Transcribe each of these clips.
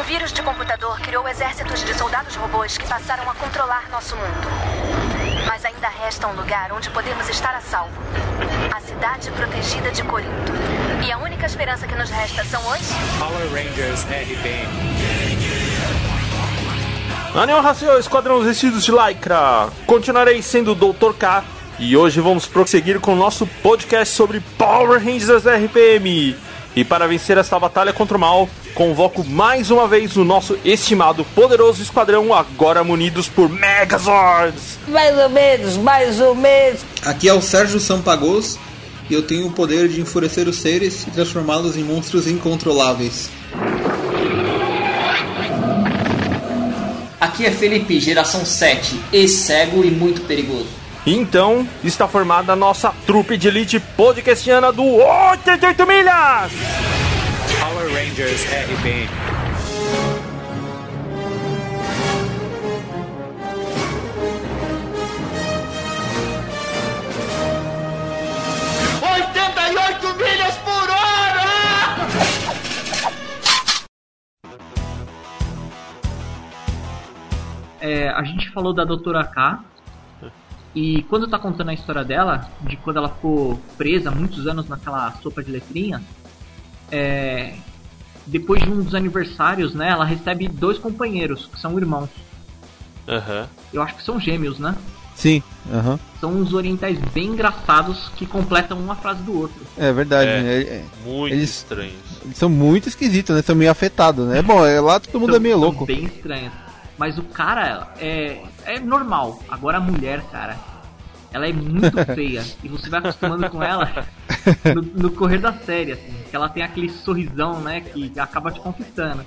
Um vírus de computador criou exércitos de soldados robôs que passaram a controlar nosso mundo. Mas ainda resta um lugar onde podemos estar a salvo. A cidade protegida de Corinto. E a única esperança que nos resta são os... Power Rangers RPM. Anel Esquadrão Vestidos de Lycra. Continuarei sendo o Dr. K. E hoje vamos prosseguir com o nosso podcast sobre Power Rangers RPM. E para vencer esta batalha contra o mal, convoco mais uma vez o nosso estimado poderoso esquadrão, agora munidos por Megazords. Mais ou menos, mais ou menos. Aqui é o Sérgio Sampagos e eu tenho o poder de enfurecer os seres e transformá-los em monstros incontroláveis. Aqui é Felipe, geração 7, ex-cego e muito perigoso. Então, está formada a nossa trupe de elite podcastiana do 88 Milhas! Power Rangers RPM. milhas por hora! É, a gente falou da Doutora K, e quando tá contando a história dela, de quando ela ficou presa muitos anos naquela sopa de letrinha, é, depois de um dos aniversários, né, ela recebe dois companheiros, que são irmãos. Uhum. Eu acho que são gêmeos, né? Sim, aham. Uhum. São uns orientais bem engraçados que completam uma frase do outro. É verdade, É, né? É- Muito Eles- estranhos. Eles são muito esquisitos, né? São meio afetados, né? Bom, é, lá todo mundo São- é meio são louco. bem estranhos. Mas o cara é, é normal. Agora a mulher, cara, ela é muito feia. e você vai acostumando com ela no, no correr da série, assim. Que ela tem aquele sorrisão, né, que acaba te conquistando.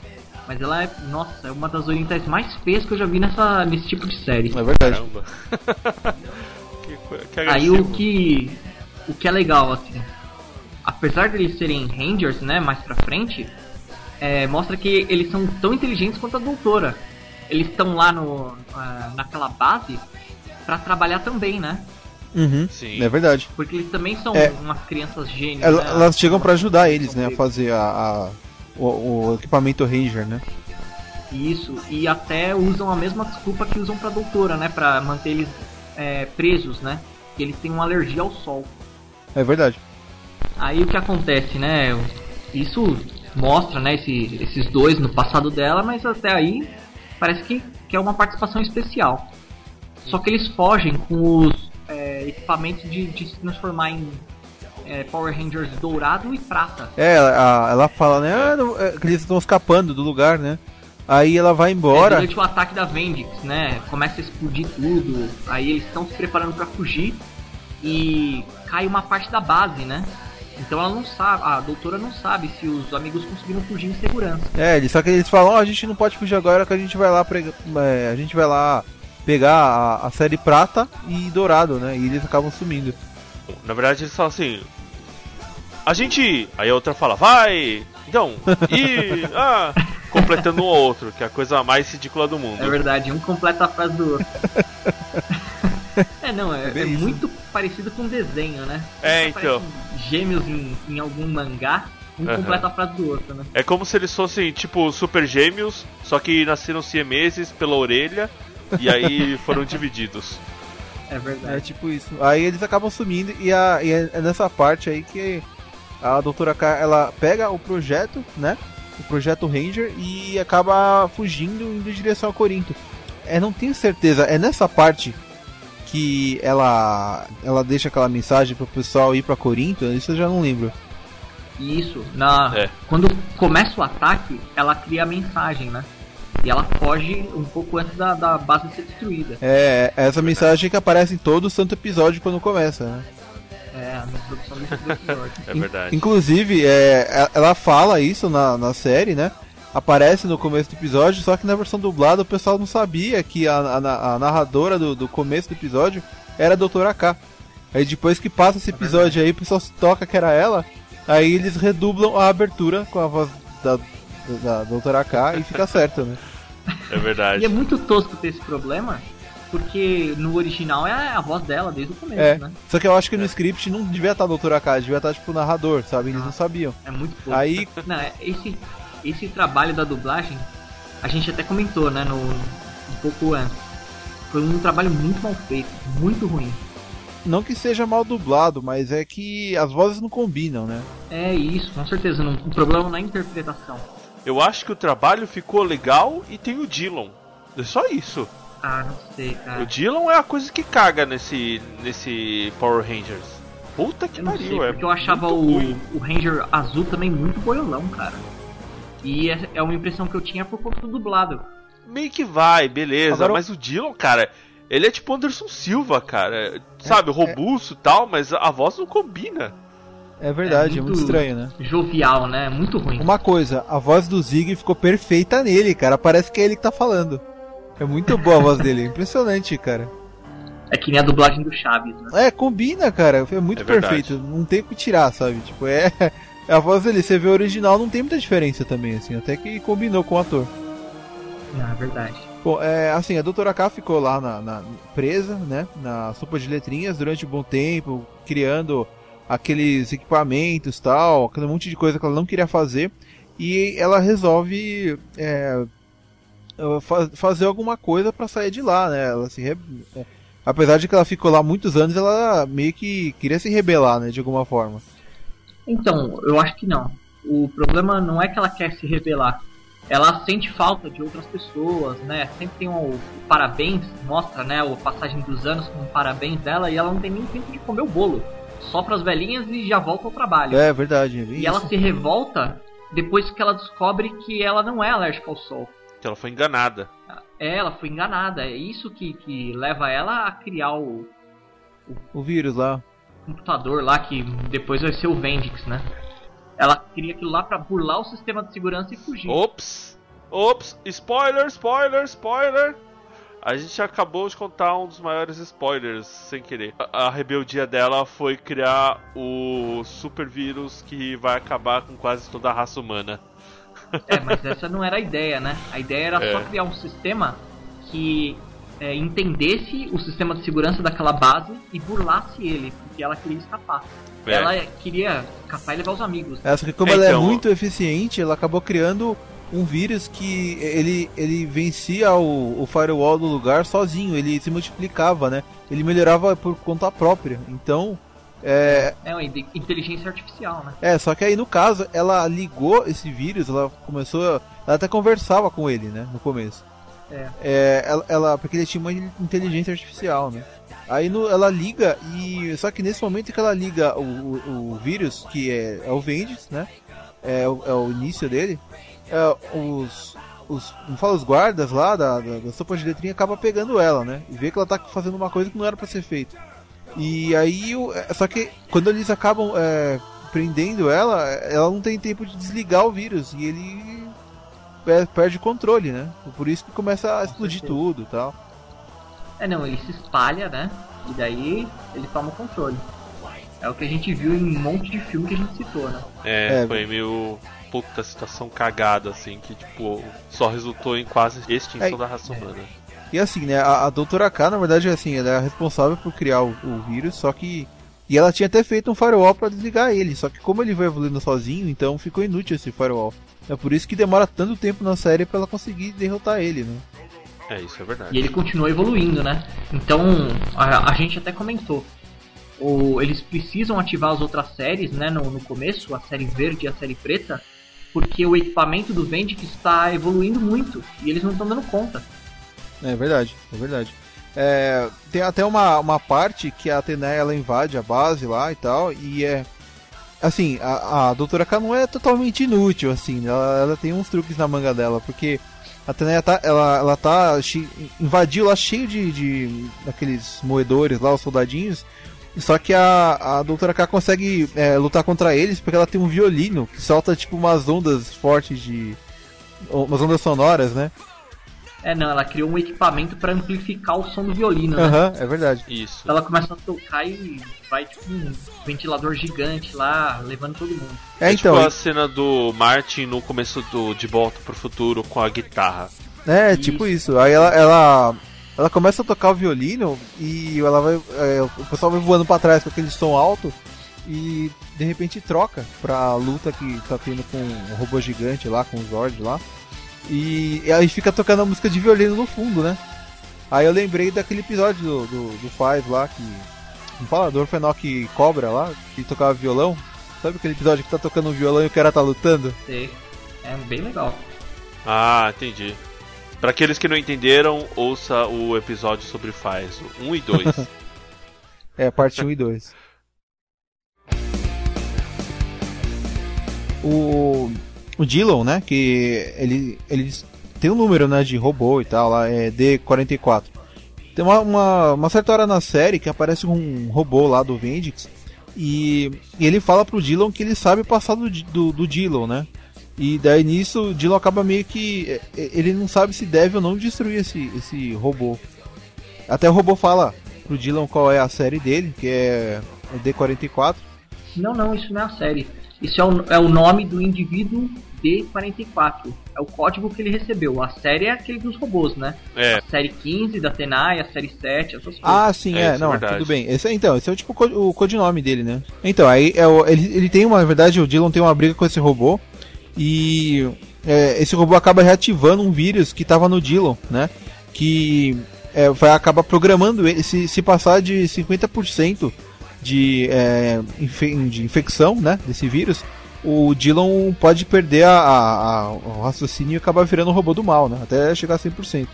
Mas ela é, nossa, é uma das orientais mais feias que eu já vi nessa, nesse tipo de série. É verdade. Que, que Aí o que o que é legal assim, apesar de eles serem Rangers, né, mais pra frente, é, mostra que eles são tão inteligentes quanto a doutora. Eles estão lá no ah, naquela base pra trabalhar também, né? Uhum. Sim. É verdade. Porque eles também são É. umas crianças gênios. Ela- né? Elas chegam pra ajudar eles, né? A fazer a, a- o, o equipamento Ranger, né? Isso, e até usam a mesma desculpa que usam pra doutora, né? Pra manter eles é, presos, né? Que eles têm uma alergia ao sol. É verdade. Aí o que acontece, né? Isso mostra, né, esse- esses dois no passado dela, mas até aí parece que, que é uma participação especial. Só que eles fogem com os é, equipamentos de, de se transformar em é, Power Rangers dourado e prata. É, ela, ela fala, né? Ah, não- é, que eles estão escapando do lugar, né? Aí ela vai É, embora. durante o ataque da Vendix, né? Começa a explodir tudo. Aí eles estão se preparando pra fugir e cai uma parte da base, né? Então ela não sabe, a doutora não sabe se os amigos conseguiram fugir em segurança. É, eles- só que eles falam, ó, a gente não pode fugir agora que a gente vai lá prega- é, a gente vai lá pegar a, a série prata e dourado, né? E eles acabam sumindo. Na verdade, eles falam assim. A gente. Aí a outra fala, vai! Então, e. Ah! Completando o outro, que é a coisa mais ridícula do mundo. É verdade, um completa a frase do outro. é, não, é, É é muito parecido com desenho, né? É, então. Gêmeos em, em algum mangá, um Aham. completa a frase do outro, né? É como se eles fossem, tipo, super gêmeos, só que nasceram siameses pela orelha e aí foram divididos. É É verdade. tipo isso. Aí eles acabam sumindo e, a, e é nessa parte aí que a doutora K ela pega o projeto, né? O projeto Ranger e acaba fugindo indo em direção a Corinto. É, não tenho certeza, é nessa parte que ela ela deixa aquela mensagem pro pessoal ir pra Corinto, isso eu já não lembro. Isso, na, É. quando começa o ataque, ela cria a mensagem, né? E ela foge um pouco antes da, da base ser destruída. É, essa mensagem que aparece em todo o santo episódio quando começa, né? É, a introdução do episódio. É verdade. Inclusive, é, ela fala isso na, na série, né? Aparece no começo do episódio, só que na versão dublada o pessoal não sabia que a, a- a narradora do, do começo do episódio era a Doutora K. Aí depois que passa esse episódio aí, o pessoal se toca que era ela, aí eles redublam a abertura com a voz da, da Doutora K e fica certo, né? É verdade. E é muito tosco ter esse problema, porque no original é a voz dela desde o começo, É. né? Só que eu acho que no script não devia estar a Doutora K, devia estar tipo o narrador, sabe? Eles não sabiam. É muito tosco. Aí Não, é- esse, esse trabalho da dublagem a gente até comentou, né, no, um pouco antes. Foi um trabalho muito mal feito, muito ruim. Não que seja mal dublado, mas é que as vozes não combinam, né? É isso, com certeza. Não, o problema não é a interpretação. Eu acho que o trabalho ficou legal e tem o Dillon. É só isso. Ah, não sei, cara. O Dillon é a coisa que caga nesse, nesse Power Rangers. Puta que Eu pariu, sei, é porque eu achava o, ruim. o Ranger azul também muito boiolão, cara. E é, é uma impressão que eu tinha por conta do dublado. Meio que vai, beleza, Agora mas o Dillon, cara, ele é tipo Anderson Silva, cara. Sabe, robusto e tal, mas a voz não combina. É verdade, é muito, estranho, né? Jovial, né? Muito ruim. Uma coisa, a voz do Zig ficou perfeita nele, cara. Parece que é ele que tá falando. É muito boa a voz dele, impressionante, cara. É que nem a dublagem do Chaves, né? É, combina, cara. É muito É perfeito. Não tem o que tirar, sabe? Tipo, é. A voz dele, você vê o original, não tem muita diferença também, assim. Até que combinou com o ator. É verdade. Bom, é, assim, a doutora K ficou lá na, na- presa, né, na sopa de letrinhas durante um bom tempo, criando aqueles equipamentos tal, aquele monte de coisa que ela não queria fazer, e ela resolve é, eh, fa- fazer alguma coisa pra sair de lá, né, ela se re- é, apesar de que ela ficou lá muitos anos, ela meio que queria se rebelar, né, de alguma forma. Então, eu acho que não. O problema não é que ela quer se rebelar. Ela sente falta de outras pessoas, né? Sempre tem um, o parabéns, mostra, né? A passagem dos anos com o parabéns dela e ela não tem nem tempo de comer o bolo. Só pras velhinhas e já volta ao trabalho. É verdade, é e ela se revolta depois que ela descobre que ela não é alérgica ao sol. Que ela foi enganada. É, ela foi enganada. É isso que, que leva ela a criar o O vírus lá. Computador lá, que depois vai ser o Vendix, né? Ela queria aquilo lá pra burlar o sistema de segurança e fugir. Ops! Ops! Spoiler, spoiler, spoiler! A gente acabou de contar um dos maiores spoilers, sem querer. A, a rebeldia dela foi criar o super vírus que vai acabar com quase toda a raça humana. É, mas essa não era a ideia, né? A ideia era só É. criar um sistema que é, entendesse o sistema de segurança daquela base e burlasse ele, porque ela queria escapar. É. Ela queria escapar e levar os amigos. É, só que como É, ela é então- muito eficiente, ela acabou criando um vírus que ele, ele vencia o, o firewall do lugar sozinho, ele se multiplicava, né? Ele melhorava por conta própria. Então, é, É uma inteligência artificial, né? é, só que aí no caso, ela ligou esse vírus, ela começou, ela até conversava com ele, né, no começo. É. ela, ela- porque ele tinha uma inteligência artificial, né? Aí no- ela liga e só que nesse momento que ela liga o, o, o vírus, que é, é o Vendis, né? É, o- é o início dele. é, os os, não fala, os guardas lá da, da, da sopa de letrinha acaba pegando ela, né? E vê que ela tá fazendo uma coisa que não era pra ser feita. E aí, o- é, só que quando eles acabam é, prendendo ela, ela não tem tempo de desligar o vírus e ele perde o controle, né? Por isso que começa a explodir tudo e tal. É, não, ele se espalha, né? E daí ele toma o controle. É o que a gente viu em um monte de filme que a gente citou, né? É, É, foi meio. Puta situação cagada, assim, que tipo, só resultou em quase extinção É, da raça humana. E assim, né, a, a doutora K, na verdade, assim, ela é a responsável por criar o, o vírus, só que. E ela tinha até feito um firewall pra desligar ele, só que como ele vai evoluindo sozinho, então ficou inútil esse firewall. É por isso que demora tanto tempo na série pra ela conseguir derrotar ele, né? É, isso é verdade. E ele continua evoluindo, né? Então, a, a gente até comentou. O, eles precisam ativar as outras séries, né? No, no começo, a série verde e a série preta, porque o equipamento do Vendic está evoluindo muito e eles não estão dando conta. É verdade, é verdade. É, tem até uma, uma parte que a Atené ela invade a base lá e tal, e é. Assim, a, a Doutora K não é totalmente inútil, assim, ela, ela tem uns truques na manga dela, porque a Atené tá, ela, ela tá. che- invadiu lá cheio de, de. daqueles moedores lá, os soldadinhos. Só que a, a Doutora K consegue é, lutar contra eles porque ela tem um violino que solta tipo umas ondas fortes de. umas ondas sonoras, né? É, não, ela criou um equipamento para amplificar o som do violino, né? Aham, é verdade. Isso. Ela começa a tocar e vai tipo um ventilador gigante lá, levando todo mundo. É, É então. tipo a cena do Martin no começo do De Volta pro Futuro com a guitarra. É, Isso. tipo isso. Aí ela, ela, ela começa a tocar o violino e ela vai, é, o pessoal vai voando pra trás com aquele som alto e de repente troca pra luta que tá tendo com o robô gigante lá, com o Zord lá. E, e aí fica tocando a música de violino no fundo, né? Aí eu lembrei daquele episódio do, do, do Five lá, que. Não fala do Orfenal que cobra lá, que tocava violão. Sabe aquele episódio que tá tocando um violão e o cara tá lutando? Sei. É bem legal. Ah, entendi. Pra aqueles que não entenderam, ouça o episódio sobre Faz, 1 e 2. É, parte 1 e 2. O, o Dillon, né, que ele, ele tem um número, né, de robô e tal, lá é D44. Tem uma, uma, uma certa hora na série que aparece um robô lá do Vendix e, e ele fala pro Dillon que ele sabe o passado do, do, Dillon, né? E daí nisso o Dillon acaba meio que. é, Ele não sabe se deve ou não destruir esse, esse robô. Até o robô fala pro Dillon qual é a série dele, que é o D44. Não, não, isso não é a série. Isso é o, é o nome do indivíduo D44. É o código que ele recebeu. A série é aquele dos robôs, né? É. A série 15 da Tenai, a série 7, essas coisas. Ah, sim, É, é, é não, verdade. tudo bem. Esse, é- então, esse é o tipo o codinome dele, né? Então, aí é o- ele, ele tem uma, na verdade, o Dylan tem uma briga com esse robô e é, esse robô acaba reativando um vírus que tava no Dylan, né? Que é, vai acabar programando ele, se, se passar de 50% de, é, de infecção, né, desse vírus, o Dylan pode perder a, a- a- o raciocínio e acabar virando um robô do mal, né? Até chegar a 100%.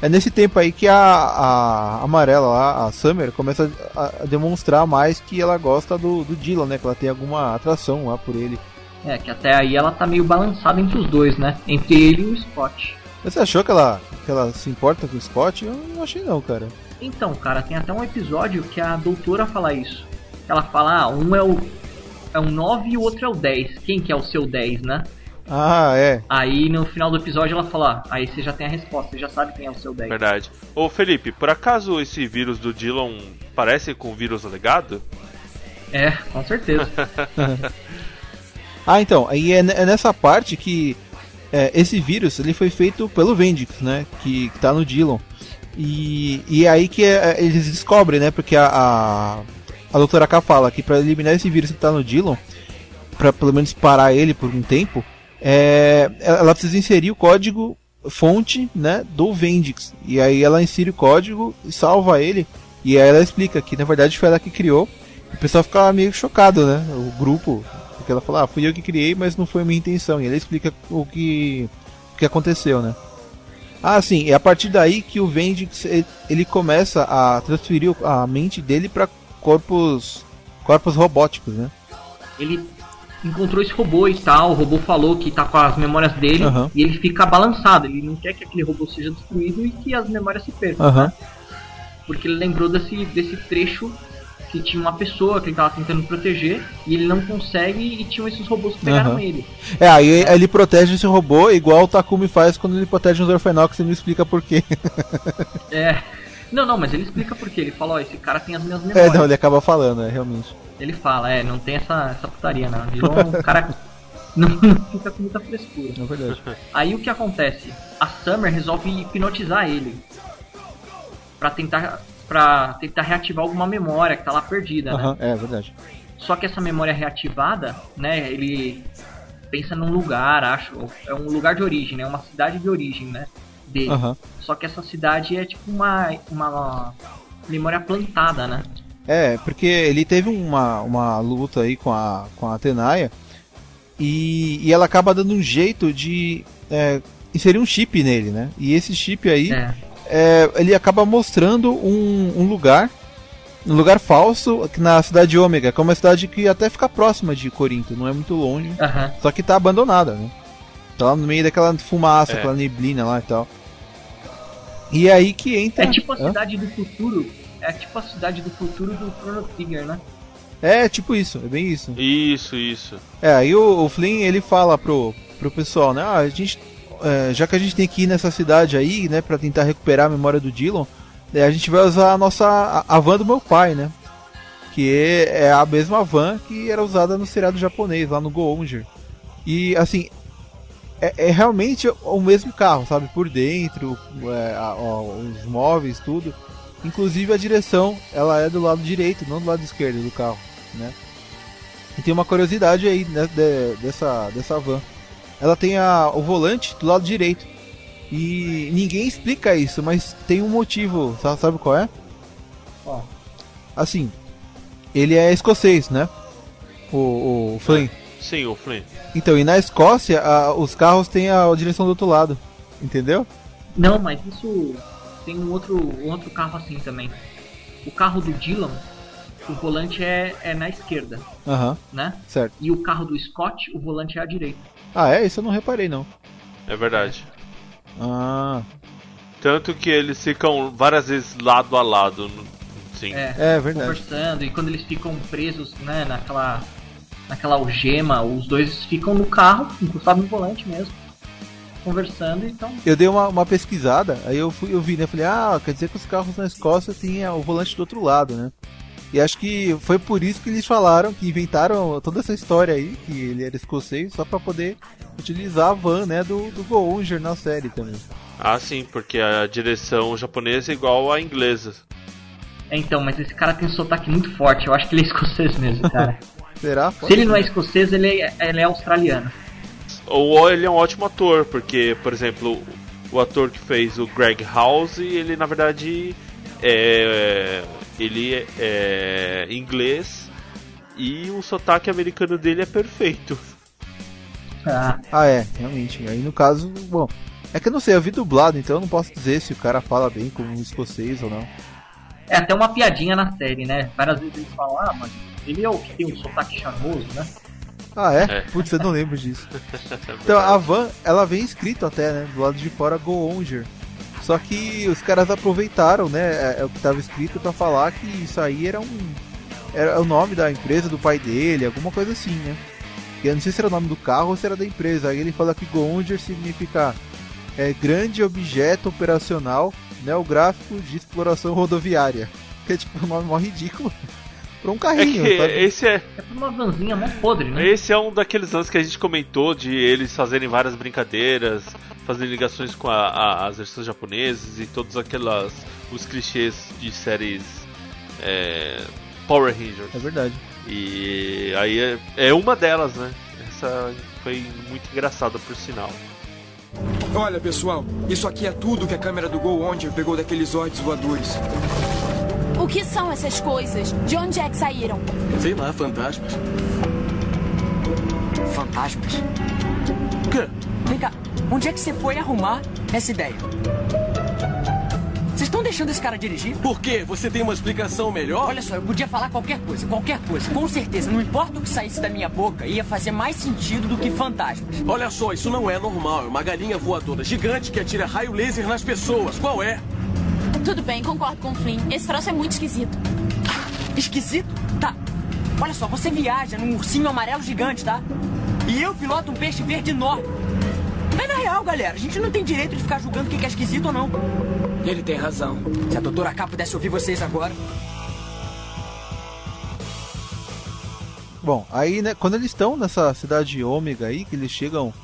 É nesse tempo aí que a, a amarela lá, a Summer, começa a, a demonstrar mais que ela gosta do, do Dylan, né? Que ela tem alguma atração lá por ele. É, que até aí ela tá meio balançada entre os dois, né? Entre ele e o Scott. Você achou que ela, que ela se importa com o Scott? Eu não achei não, cara. Então, cara, tem até um episódio que a doutora fala isso. Ela fala, ah, um é o. É o 9 e o outro é o 10. Quem que é o seu 10, né? Ah, é. Aí no final do episódio ela fala, ah, aí você já tem a resposta, você já sabe quem é o seu 10. Verdade. Ô Felipe, por acaso esse vírus do Dylan parece com o vírus legado? É, com certeza. Ah, então, aí é, é nessa parte que é, esse vírus ele foi feito pelo Vendix, né? Que, que tá no Dillon. E, e é aí que é, é, eles descobrem, né? Porque a, a, a doutora K fala que para eliminar esse vírus que tá no Dillon, para pelo menos parar ele por um tempo, é, ela precisa inserir o código fonte, né? Do Vendix. E aí ela insere o código e salva ele. E aí ela explica que na verdade foi ela que criou. O pessoal fica meio chocado, né? O grupo, porque ela fala, ah, fui eu que criei, mas não foi a minha intenção. E ela explica o que, o que aconteceu, né? Ah, sim, é a partir daí que o Vendix ele- começa a transferir a mente dele para corpos corpos robóticos, né? ele encontrou esse robô e tal, o robô falou que tá com as memórias dele Aham. e ele fica balançado, ele não quer que aquele robô seja destruído e que as memórias se percam, Aham. né? Porque ele lembrou desse, desse trecho que tinha uma pessoa que ele tava tentando proteger e ele não consegue e tinham esses robôs que pegaram Aham. ele. É, aí ele protege esse robô igual o Takumi faz quando ele protege os que você não explica por quê. É. Não, não, mas ele explica por quê. Ele fala, ó, esse cara tem as minhas É, memórias. não, ele acaba falando, é, realmente. Ele fala, é, não tem essa, essa putaria, não. Não, o cara não, não fica com muita frescura. É verdade. Aí o que acontece? A Summer resolve hipnotizar ele. Pra tentar, pra tentar reativar alguma memória que tá lá perdida, né? Aham, é verdade. Só que essa memória reativada, né, ele pensa num lugar, acho, é um lugar de origem, né, uma cidade de origem, né, dele. Só que essa cidade é tipo uma, uma memória plantada, né? É, porque ele teve uma, uma luta aí com a, com a Atenaia e, e ela acaba dando um jeito de é, inserir um chip nele, né? E esse chip aí, É. é, ele acaba mostrando um, um lugar, um lugar falso aqui na cidade de Ômega, que é uma cidade que até fica próxima de Corinto, não é muito longe, só que tá abandonada, né? Tá lá no meio daquela fumaça, É. aquela neblina lá e tal. E é aí que entra. É tipo a Hã? cidade do futuro. É tipo a cidade do futuro do Chrono Trigger, né? É, tipo isso, é bem isso. Isso, isso. É, aí o, o Flynn ele fala pro, pro pessoal, né? Ah, a gente, é, já que a gente tem que ir nessa cidade aí, né, pra tentar recuperar a memória do Dylan, é, a gente vai usar a nossa a, a van do meu pai, né? Que é, é a mesma van que era usada no seriado japonês lá no Go-Onger. E assim, é, é realmente o mesmo carro, sabe? Por dentro, é, a- ó, os móveis, tudo. Inclusive a direção, ela é do lado direito, não do lado esquerdo do carro, né? E tem uma curiosidade aí né, de- dessa, dessa van. ela tem a, o volante do lado direito. E ninguém explica isso, mas tem um motivo, sabe, sabe qual é? Ó, Assim, ele é escocês, né? O, o Flynn. Sim, o Flynn. Então, e na Escócia, a- os carros têm a direção do outro lado. Entendeu? Não, mas isso tem um outro, um outro carro assim também. O carro do Dylan, o volante é, é na esquerda, Aham, né? certo. E o carro do Scott, o volante é à direita. Ah, é? Isso eu não reparei, não. É verdade. Ah, Tanto que eles ficam várias vezes lado a lado. Sim. É, é verdade. conversando. E quando eles ficam presos, né, naquela, naquela algema, os dois ficam no carro, encostados no volante mesmo, conversando. Então, Eu dei uma, uma pesquisada, aí eu fui, eu vi, né? Falei, ah, quer dizer que os carros na Escócia têm o volante do outro lado, né? E acho que foi por isso que eles falaram, que inventaram toda essa história aí, que ele era escocês, só pra poder utilizar a van, né, do, do Gonger na série também. Ah, sim, porque a direção japonesa é igual à inglesa. é, então, mas esse cara tem um sotaque muito forte. Eu acho que ele é escocês mesmo, cara. Será? Se ele não é escocês, ele é, ele é australiano. Ou ele é um ótimo ator, porque, por exemplo, o ator que fez o Greg House, ele na verdade é. Ele é, é inglês e o sotaque americano dele é perfeito. Ah, Ah, é, realmente. Aí no caso, bom, é que eu não sei, eu vi dublado, então eu não posso dizer se o cara fala bem como um escocês ou não. é até uma piadinha na série, né? Várias vezes eles falam, ah, mas ele é o que tem um sotaque charmoso, né? Ah, é? É. Putz, eu não lembro disso. Então a van, ela vem escrito até, né? Do lado de fora Goonger. Só que os caras aproveitaram, né? É, é o que estava escrito pra falar que isso aí era um. Era o nome da empresa do pai dele, alguma coisa assim, né? E eu não sei se era o nome do carro ou se era da empresa. Aí ele fala que Goonger significa é, grande objeto operacional neográfico de exploração rodoviária. Que é tipo um nome mó ridículo. Pra um É carrinho, que sabe? esse é, É por uma vanzinha mó podre, né? esse é um daqueles anos que a gente comentou de eles fazerem várias brincadeiras, fazerem ligações com a- a- as versões japonesas e todos aquelas os clichês de séries é, Power Rangers. É verdade. E aí é, é uma delas, né? Essa foi muito engraçada por sinal. Olha, pessoal, isso aqui é tudo que a câmera do Go Onger pegou daqueles ordens voadores. O que são essas coisas? De onde é que saíram? Sei lá, fantasmas. Fantasmas? Que? Vem cá, onde é que você foi arrumar essa ideia? Estão deixando esse cara dirigir? Por quê? Você tem uma explicação melhor? Olha só, eu podia falar qualquer coisa, qualquer coisa. Com certeza, não importa o que saísse da minha boca, ia fazer mais sentido do que fantasmas. Olha só, isso não é normal. É uma galinha voadora gigante que atira raio laser nas pessoas. Qual é? Tudo bem, concordo com o Flynn. Esse troço é muito esquisito. Esquisito? Tá. Olha só, você viaja num ursinho amarelo gigante, tá? E eu piloto um peixe verde enorme. É na real, galera. A gente não tem direito de ficar julgando o que é esquisito ou não. Ele tem razão. Se a doutora K pudesse ouvir vocês agora. Bom, aí, né, quando eles estão nessa cidade ômega aí, que eles chegam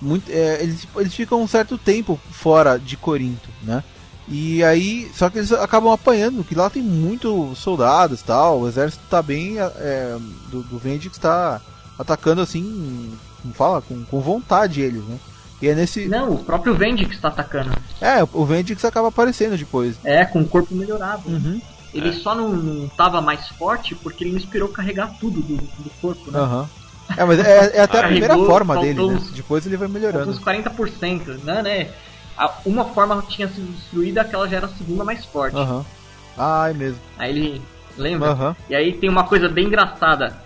muito, é, eles, eles ficam um certo tempo fora de Corinto, né? E aí, só que eles acabam apanhando, que lá tem muitos soldados, tal. O exército tá bem é, do, do Vendix está atacando assim, como fala, com, com vontade eles, né? E é nesse, Não, o próprio Vendix está atacando. é, o Vendix acaba aparecendo depois. É, com o corpo melhorado. Uhum. Ele só não, não tava mais forte porque ele não esperou carregar tudo do, do corpo, né? Aham. É, mas é, é até a Carregou, primeira forma dele, né? uns- Depois ele vai melhorando. uns 40%, né, né? A- Uma forma tinha sido destruída, aquela já era a segunda mais forte. Aham. Ah, é mesmo. Aí ele. Lembra? Aham. E aí tem uma coisa bem engraçada.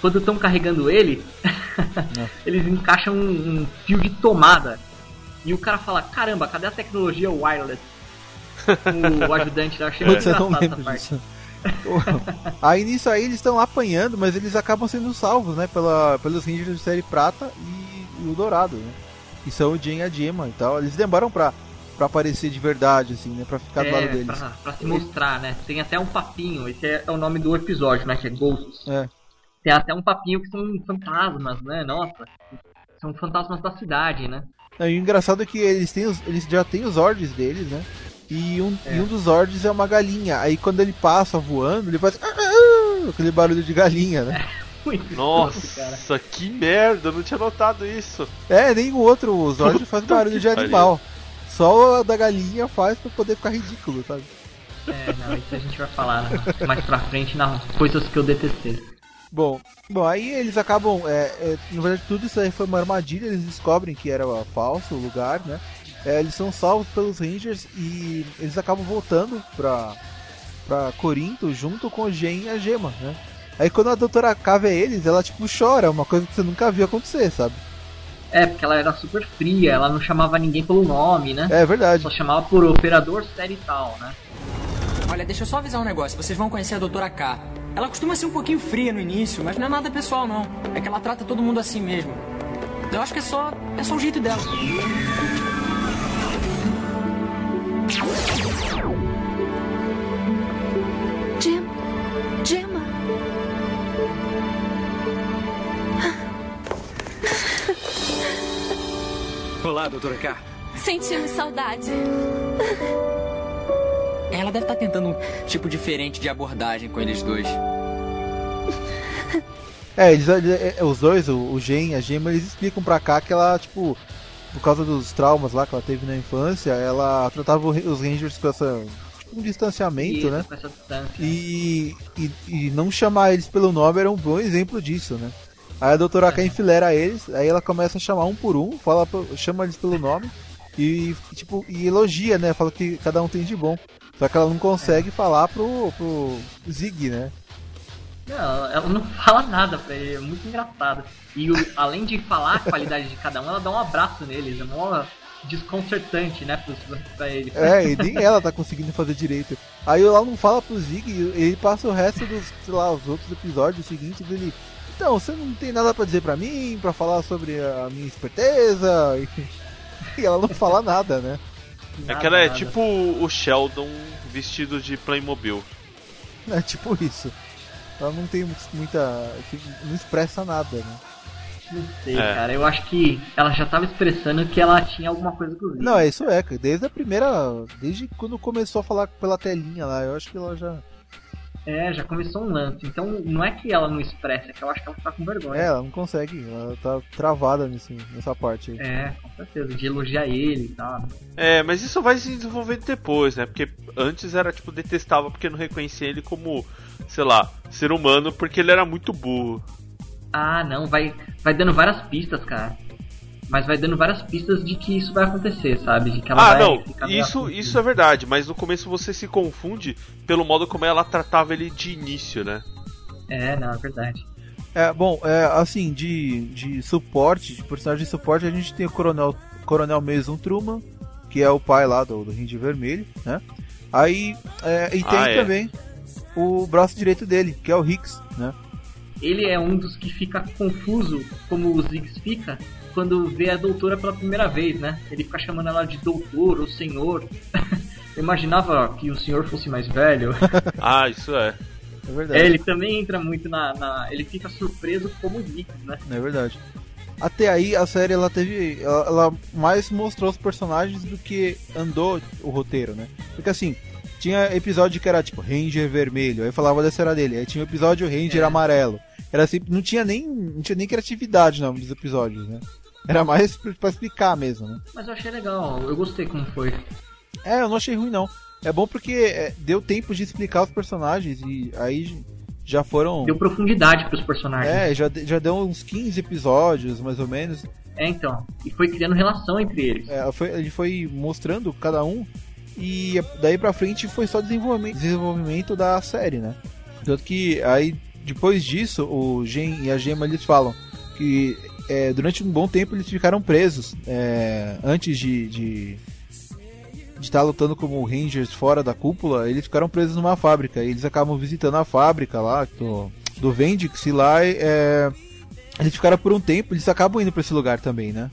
Quando estão carregando ele, eles encaixam um, um fio de tomada. E o cara fala, caramba, cadê a tecnologia wireless? O ajudante, eu achei muito Putz, eu não engraçado essa parte. disso. aí nisso aí eles estão lá apanhando, mas eles acabam sendo salvos, né? Pela, pelos Rangers de série prata e, e o dourado, né? Que são o Jen e a Gemma e tal. Eles demoram pra, pra aparecer de verdade, assim, né? Pra ficar do lado É, deles. pra, pra se mostrar, né? Tem até um papinho, esse é, é o nome do episódio, né? Que é Ghosts. É. Tem até um papinho que são fantasmas, né? Nossa. São fantasmas da cidade, né? Não, e o engraçado é que eles, têm os, eles já têm os ordens deles, né? E um, É. e um dos ordens é uma galinha. Aí quando ele passa voando, ele faz. "Ah, ah", aquele barulho de galinha, né? muito Nossa, cara. que merda, eu não tinha notado isso. É, nem o outro, o Zord faz barulho de animal. Só o da galinha faz pra poder ficar ridículo, sabe? É, não, isso a gente vai falar mais pra frente nas coisas que eu detestei. Bom, bom, aí eles acabam. É, é, na verdade, tudo isso aí foi uma armadilha, eles descobrem que era falso o lugar, né? É, eles são salvos pelos Rangers e eles acabam voltando pra, pra Corinto junto com o Gen e a Gema, né? Aí quando a doutora K vê eles, ela tipo chora, uma coisa que você nunca viu acontecer, sabe? É, porque ela era super fria, ela não chamava ninguém pelo nome, né? É verdade. Só chamava por operador série e tal, né? Olha, deixa eu só avisar um negócio. Vocês vão conhecer a doutora K. Ela costuma ser um pouquinho fria no início, mas não é nada pessoal, não. É que ela trata todo mundo assim mesmo. Eu acho que é só. é só o jeito dela. Gem... Gemma. Olá, doutora K. Sentimos saudade. Ela deve estar tentando um tipo diferente de abordagem com eles dois. É, eles, é, é, os dois, o, o Gen e a Gema, eles explicam pra cá que ela, tipo, por causa dos traumas lá que ela teve na infância, ela tratava os Rangers com essa. Tipo, um distanciamento, Isso, né? com essa distância. E, e, e não chamar eles pelo nome era um bom exemplo disso, né? Aí a doutora K enfilera eles, aí ela começa a chamar um por um, fala, chama eles pelo nome e, tipo, e elogia, né? Fala que cada um tem de bom. Só que ela não consegue falar pro, pro Zig, né? Não, ela não fala nada pra ele, é muito engraçado. E o- além de falar a qualidade de cada um, ela dá um abraço neles, é mó desconcertante, né, pros, pra eles. É, e nem ela tá conseguindo fazer direito. Aí ela não fala pro Zig, e ele passa o resto dos, sei lá, os outros episódios seguintes dele. Então, você não tem nada pra dizer pra mim, pra falar sobre a minha esperteza. E, e ela não fala nada, né? É que ela é tipo o Sheldon vestido de Playmobil. É tipo isso. Ela não tem muita. não expressa nada, né? Não sei, É. cara. Eu acho que ela já tava expressando que ela tinha alguma coisa com Zig. Não, é isso é. Desde a primeira. Desde quando começou a falar pela telinha lá, eu acho que ela já. É, já começou um lance. Então não é que ela não expressa, é que eu acho que ela tá com vergonha. É, ela não consegue. Ela tá travada nesse, nessa parte aí. É, com certeza, de elogiar ele e tal. É, mas isso vai se desenvolvendo depois, né? Porque antes era tipo detestável porque não reconhecia ele como, sei lá, ser humano porque ele era muito burro. Ah, não, vai, vai dando várias pistas, cara. Mas vai dando várias pistas de que isso vai acontecer, sabe? De que ela Ah, vai não, isso, aflita. isso é verdade, mas no começo você se confunde pelo modo como ela tratava ele de início, né? É, não, é verdade. É, bom, é, assim, de, de suporte, de personagem de suporte, a gente tem o Coronel, Coronel Mason Truman, que é o pai lá do, do Ranger Vermelho, né? Aí, é, e tem Ah, é. também o braço direito dele, que é o Hicks, né? Ele é um dos que fica confuso, como o Ziggs fica, quando vê a doutora pela primeira vez, né? Ele fica chamando ela de doutor ou senhor. Eu imaginava que o senhor fosse mais velho. Ah, isso é. É verdade. É, ele também entra muito na, na- Ele fica surpreso como o Ziggs, né? É verdade. Até aí a série ela teve. Ela, ela mais mostrou os personagens do que andou o roteiro, né? Porque assim, tinha episódio que era tipo Ranger vermelho, aí falava dessa era dele. Aí tinha o episódio Ranger É. amarelo. Era assim, não tinha nem. Não tinha nem criatividade não, dos episódios, né? Era mais pra, explicar mesmo, né? Mas eu achei legal, eu gostei como foi. É, eu não achei ruim não. É bom porque é, deu tempo de explicar os personagens e aí já foram. Deu profundidade pros personagens. É, já, já deu uns 15 episódios, mais ou menos. É, então. E foi criando relação entre eles. É, foi- ele foi mostrando cada um e daí pra frente foi só desenvolvimento, desenvolvimento da série, né? Tanto que aí depois disso o Gen e a Gema eles falam que é, durante um bom tempo eles ficaram presos é, antes de de de estar lutando como Rangers fora da cúpula, eles ficaram presos numa fábrica. E eles acabam visitando a fábrica lá do, do Vendix e lá é, eles ficaram por um tempo, eles acabam indo pra esse lugar também, né?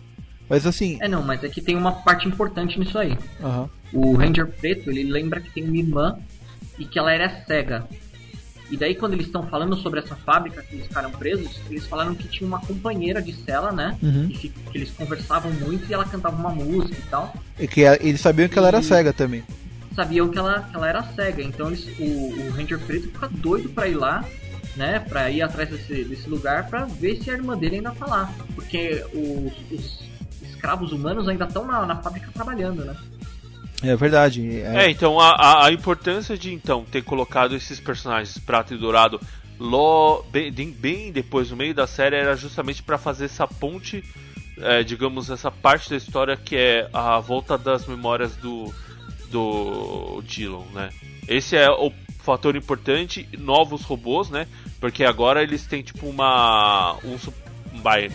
Mas assim. É, não, mas é que tem uma parte importante nisso aí. aham. O Ranger Preto, ele lembra que tem uma irmã e que ela era cega. E daí quando eles estão falando sobre essa fábrica que eles ficaram presos, eles falaram que tinha uma companheira de cela, né? Uhum. Que, que eles conversavam muito e ela cantava uma música e tal. É que a- eles sabiam que ela era E- cega também. Sabiam que ela, que ela era cega, então eles, o, o Ranger Preto fica doido pra ir lá né, pra ir atrás desse, desse lugar pra ver se a irmã dele ainda tá lá. Porque os, os escravos humanos ainda estão na, na fábrica trabalhando, né? É verdade. É, então a, a, a importância de então ter colocado esses personagens prata e dourado lo, bem, bem depois no meio da série era justamente para fazer essa ponte, é, digamos, essa parte da história que é a volta das memórias do do Dillon, né? Esse é o fator importante, novos robôs, né? Porque agora eles têm tipo uma um vai,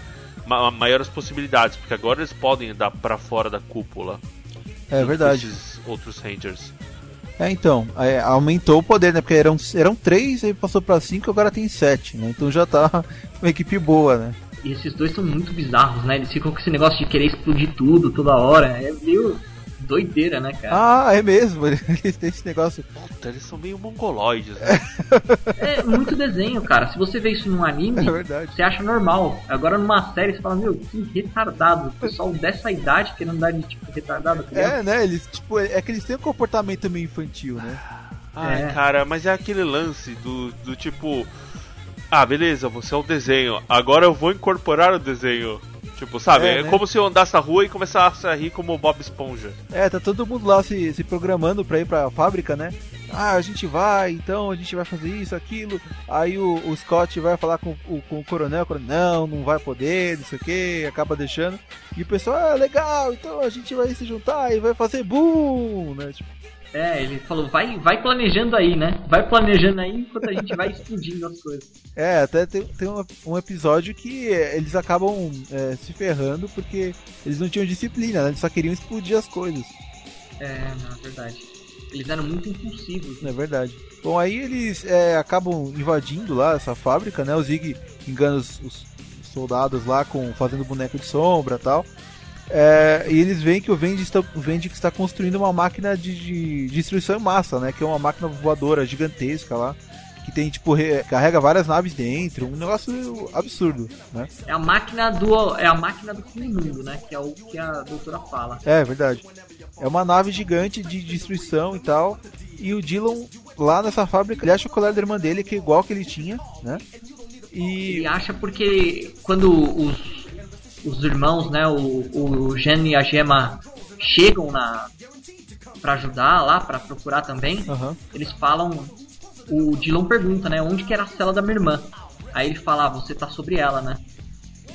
ma, maiores possibilidades, porque agora eles podem andar para fora da cúpula. É verdade. Esses outros Rangers. É, então, é, aumentou o poder, né? Porque eram, eram três, aí passou pra cinco, agora tem sete, né? Então já tá uma equipe boa, né? E esses dois são muito bizarros, né? Eles ficam com esse negócio de querer explodir tudo toda hora. É meio doideira, né, cara? Ah, é mesmo. Eles têm esse negócio. Puta, eles são meio mongoloides, né? é muito desenho, cara. Se você vê isso num anime, é você acha normal. Agora numa série você fala, meu, que retardado. O pessoal dessa idade querendo dar de tipo retardado. É, né? Eles, tipo, é que eles têm um comportamento meio infantil, né? Ai, é. cara, mas é aquele lance do, do tipo. Ah, beleza, você é o desenho. Agora eu vou incorporar o desenho. Tipo, sabe? É, é né? como se eu andasse na rua e começasse a rir como o Bob Esponja. É, tá todo mundo lá se, se programando pra ir pra fábrica, né? Ah, a gente vai, então a gente vai fazer isso, aquilo. Aí o, o Scott vai falar com, o, com o coronel, o coronel, não, não vai poder, não sei o que, acaba deixando. E o pessoal, ah, legal, então a gente vai se juntar e vai fazer boom, né? Tipo, é, ele falou, vai, vai planejando aí, né? Vai planejando aí enquanto a gente vai explodindo as coisas. É, até tem, tem um, um, episódio que eles acabam é, se ferrando porque eles não tinham disciplina, né? Eles só queriam explodir as coisas. É, na verdade. Eles eram muito impulsivos. Né? É verdade. Bom, aí eles é, acabam invadindo lá essa fábrica, né? O Zig engana os, os soldados lá com fazendo boneco de sombra e tal. É, e eles veem que o Vendi está, o está construindo uma máquina de, de, destruição em massa, né? Que é uma máquina voadora gigantesca lá. Que tem, tipo, re, carrega várias naves dentro, um negócio absurdo, né? É a máquina do. É a máquina do fim do mundo, né? Que é o que a doutora fala. É, verdade. É uma nave gigante de destruição e tal. E o Dylan, lá nessa fábrica, ele acha o colar da irmã dele, que é igual que ele tinha, né? E... Ele acha porque quando os os irmãos, né, o, o Gen e a Gema chegam na para ajudar lá, para procurar também, uhum. eles falam, o Dylan pergunta, né, onde que era a cela da minha irmã. Aí ele fala, ah, você tá sobre ela, né?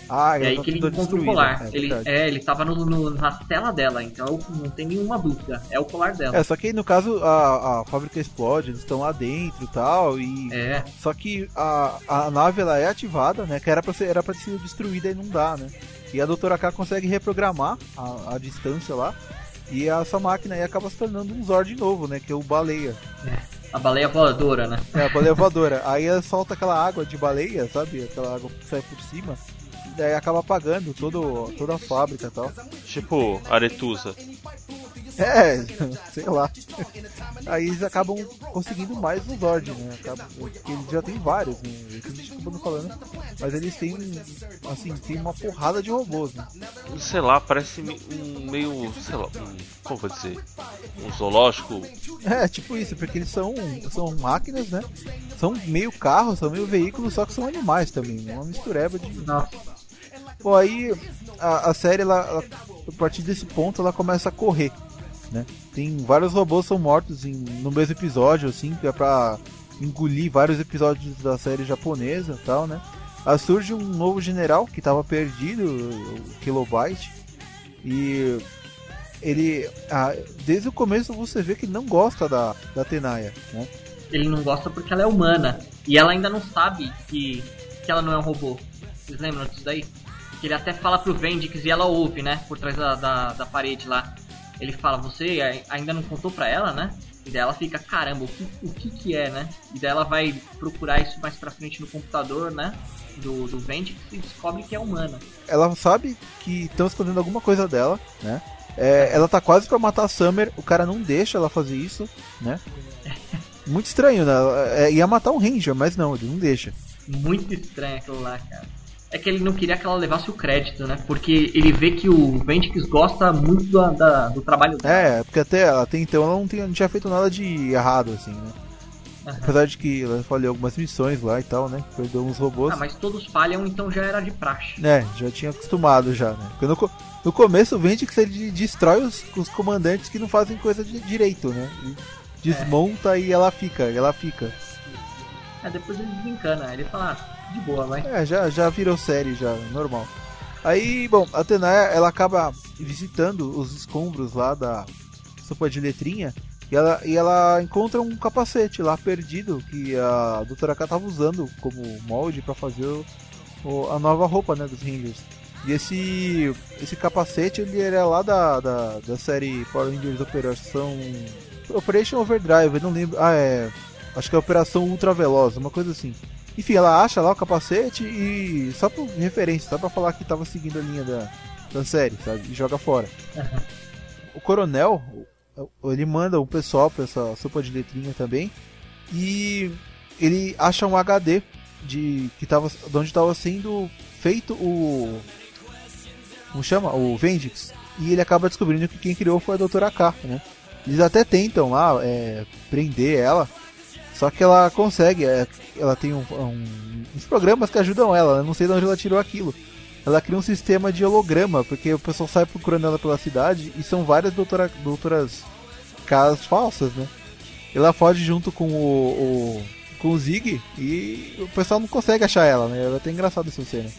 Ah, e aí que ele encontra o colar. É, ele, é, ele tava no, no, na tela dela, então não tem nenhuma dúvida. É o colar dela. É, só que no caso a, a fábrica explode, eles estão lá dentro e tal. E... É. Só que a, a nave ela é ativada, né? Que era pra, ser, era pra ser destruída e não dá, né? E a Doutora K consegue reprogramar a, a distância lá. E essa máquina aí acaba se tornando um Zord novo, né? Que é o Baleia. É, a baleia voadora, né? É, a baleia voadora. aí ela solta aquela água de baleia, sabe? Aquela água que sai por cima. E daí acaba apagando todo, toda a fábrica e tal. Tipo, Aretusa. É, sei lá. Aí eles acabam conseguindo mais no Zord, né? Acabam, porque eles já tem vários, né? Isso a gente acabou falando. Mas eles têm, assim, tem uma porrada de robôs, né? Sei lá, parece um meio, sei lá, um, como vou dizer? Um zoológico. É, tipo isso, porque eles são, são máquinas, né? São meio carros, são meio veículos, só que são animais também. Uma mistureba de. Não. Pô, aí a, a série, ela, ela, a partir desse ponto, ela começa a correr né? Tem vários robôs são mortos em, no mesmo episódio, assim, que é pra engolir vários episódios da série japonesa tal, né? Aí surge um novo general que estava perdido, o Kilobyte, e ele, ah, desde o começo você vê que ele não gosta da, da Tenaya, né? Ele não gosta porque ela é humana, e ela ainda não sabe que, que ela não é um robô. Vocês lembram disso daí? Que ele até fala pro Vendix e ela ouve, né? Por trás da, da, da parede lá ele fala, você ainda não contou pra ela, né? E daí ela fica, caramba, o que, o que que é, né? E daí ela vai procurar isso mais pra frente no computador, né? Do, do e descobre que é humana. Ela sabe que estão escondendo alguma coisa dela, né? É, ela tá quase pra matar a Summer, o cara não deixa ela fazer isso, né? Muito estranho, né? É, ia matar um Ranger, mas não, ele não deixa. Muito estranho aquilo lá, cara é que ele não queria que ela levasse o crédito, né? Porque ele vê que o Ventix gosta muito do, da, do trabalho dela. É, porque até, até então ela não, tinha, não tinha feito nada de errado, assim, né? Apesar de que ela falhou algumas missões lá e tal, né? Perdeu uns robôs. Ah, mas todos falham, então já era de praxe. É, já tinha acostumado já, né? Porque no, no começo vende que ele destrói os, os comandantes que não fazem coisa de direito, né? Desmonta e ela fica, ela fica. É, depois ele desencana, ele fala, ah, de boa, vai. É, já, já virou série, já, normal. Aí, bom, a Tenaya, ela acaba visitando os escombros lá da sopa de letrinha e ela, e ela encontra um capacete lá perdido que a Doutora K tava usando como molde para fazer o- o- a nova roupa, né, dos Rangers. E esse, esse capacete, ele era lá da, da, da série Power Rangers Operação... Operation Overdrive, não lembro... Ah, é... Acho que é Operação Ultra Veloz, uma coisa assim. Enfim, ela acha lá o capacete e só por referência, só pra falar que tava seguindo a linha da, da série, sabe? E joga fora. O coronel, ele manda o pessoal pra essa sopa de letrinha também e ele acha um HD de que tava, de onde estava sendo feito o como chama? O Vendix. E ele acaba descobrindo que quem criou foi a Doutora K, né? Eles até tentam lá é, prender ela, só que ela consegue, é, ela tem um, um- uns programas que ajudam ela, eu não sei de onde ela tirou aquilo. Ela cria um sistema de holograma, porque o pessoal sai procurando ela pela cidade e são várias doutora, doutoras Ks falsas, né? Ela foge junto com o, o- com o Zig e o pessoal não consegue achar ela, né? É até engraçado essa cena.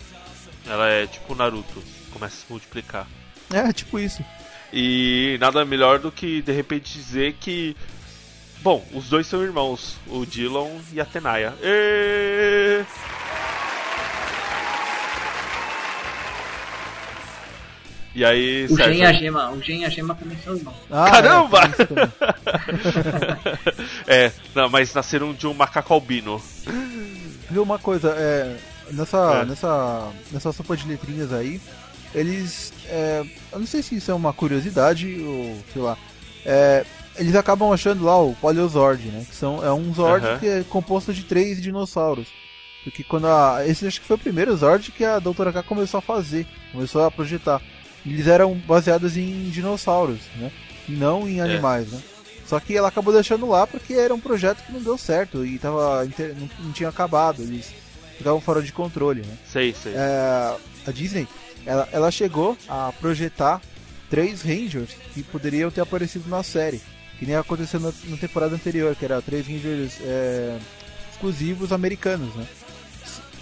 Ela é tipo Naruto, começa a se multiplicar. É, tipo isso. E nada melhor do que de repente dizer que. Bom, os dois são irmãos, o Dylan e a Tenaya. Êêêê! E aí, O? Gen e a Gema, o Gen e a Gema também são irmãos. Ah, Caramba! é, isso também. é, não, mas nasceram de um macaco albino. Viu uma coisa, é, nessa, É. nessa, nessa sopa de letrinhas aí, eles, é, eu não sei se isso é uma curiosidade ou sei lá, é, eles acabam achando lá o Polyozord, né? Que são, é um Zord Aham. que é composto de três dinossauros. Porque quando a. Esse acho que foi o primeiro Zord que a Doutora K começou a fazer, começou a projetar. Eles eram baseados em dinossauros, né? E não em animais, né? Só que ela acabou deixando lá porque era um projeto que não deu certo e tava, não tinha acabado, eles ficavam fora de controle, né? Sei, sei. É, a Disney, ela, ela chegou a projetar três Rangers que poderiam ter aparecido na série, que nem aconteceu na, na temporada anterior, que era três Rangers é, exclusivos americanos, né?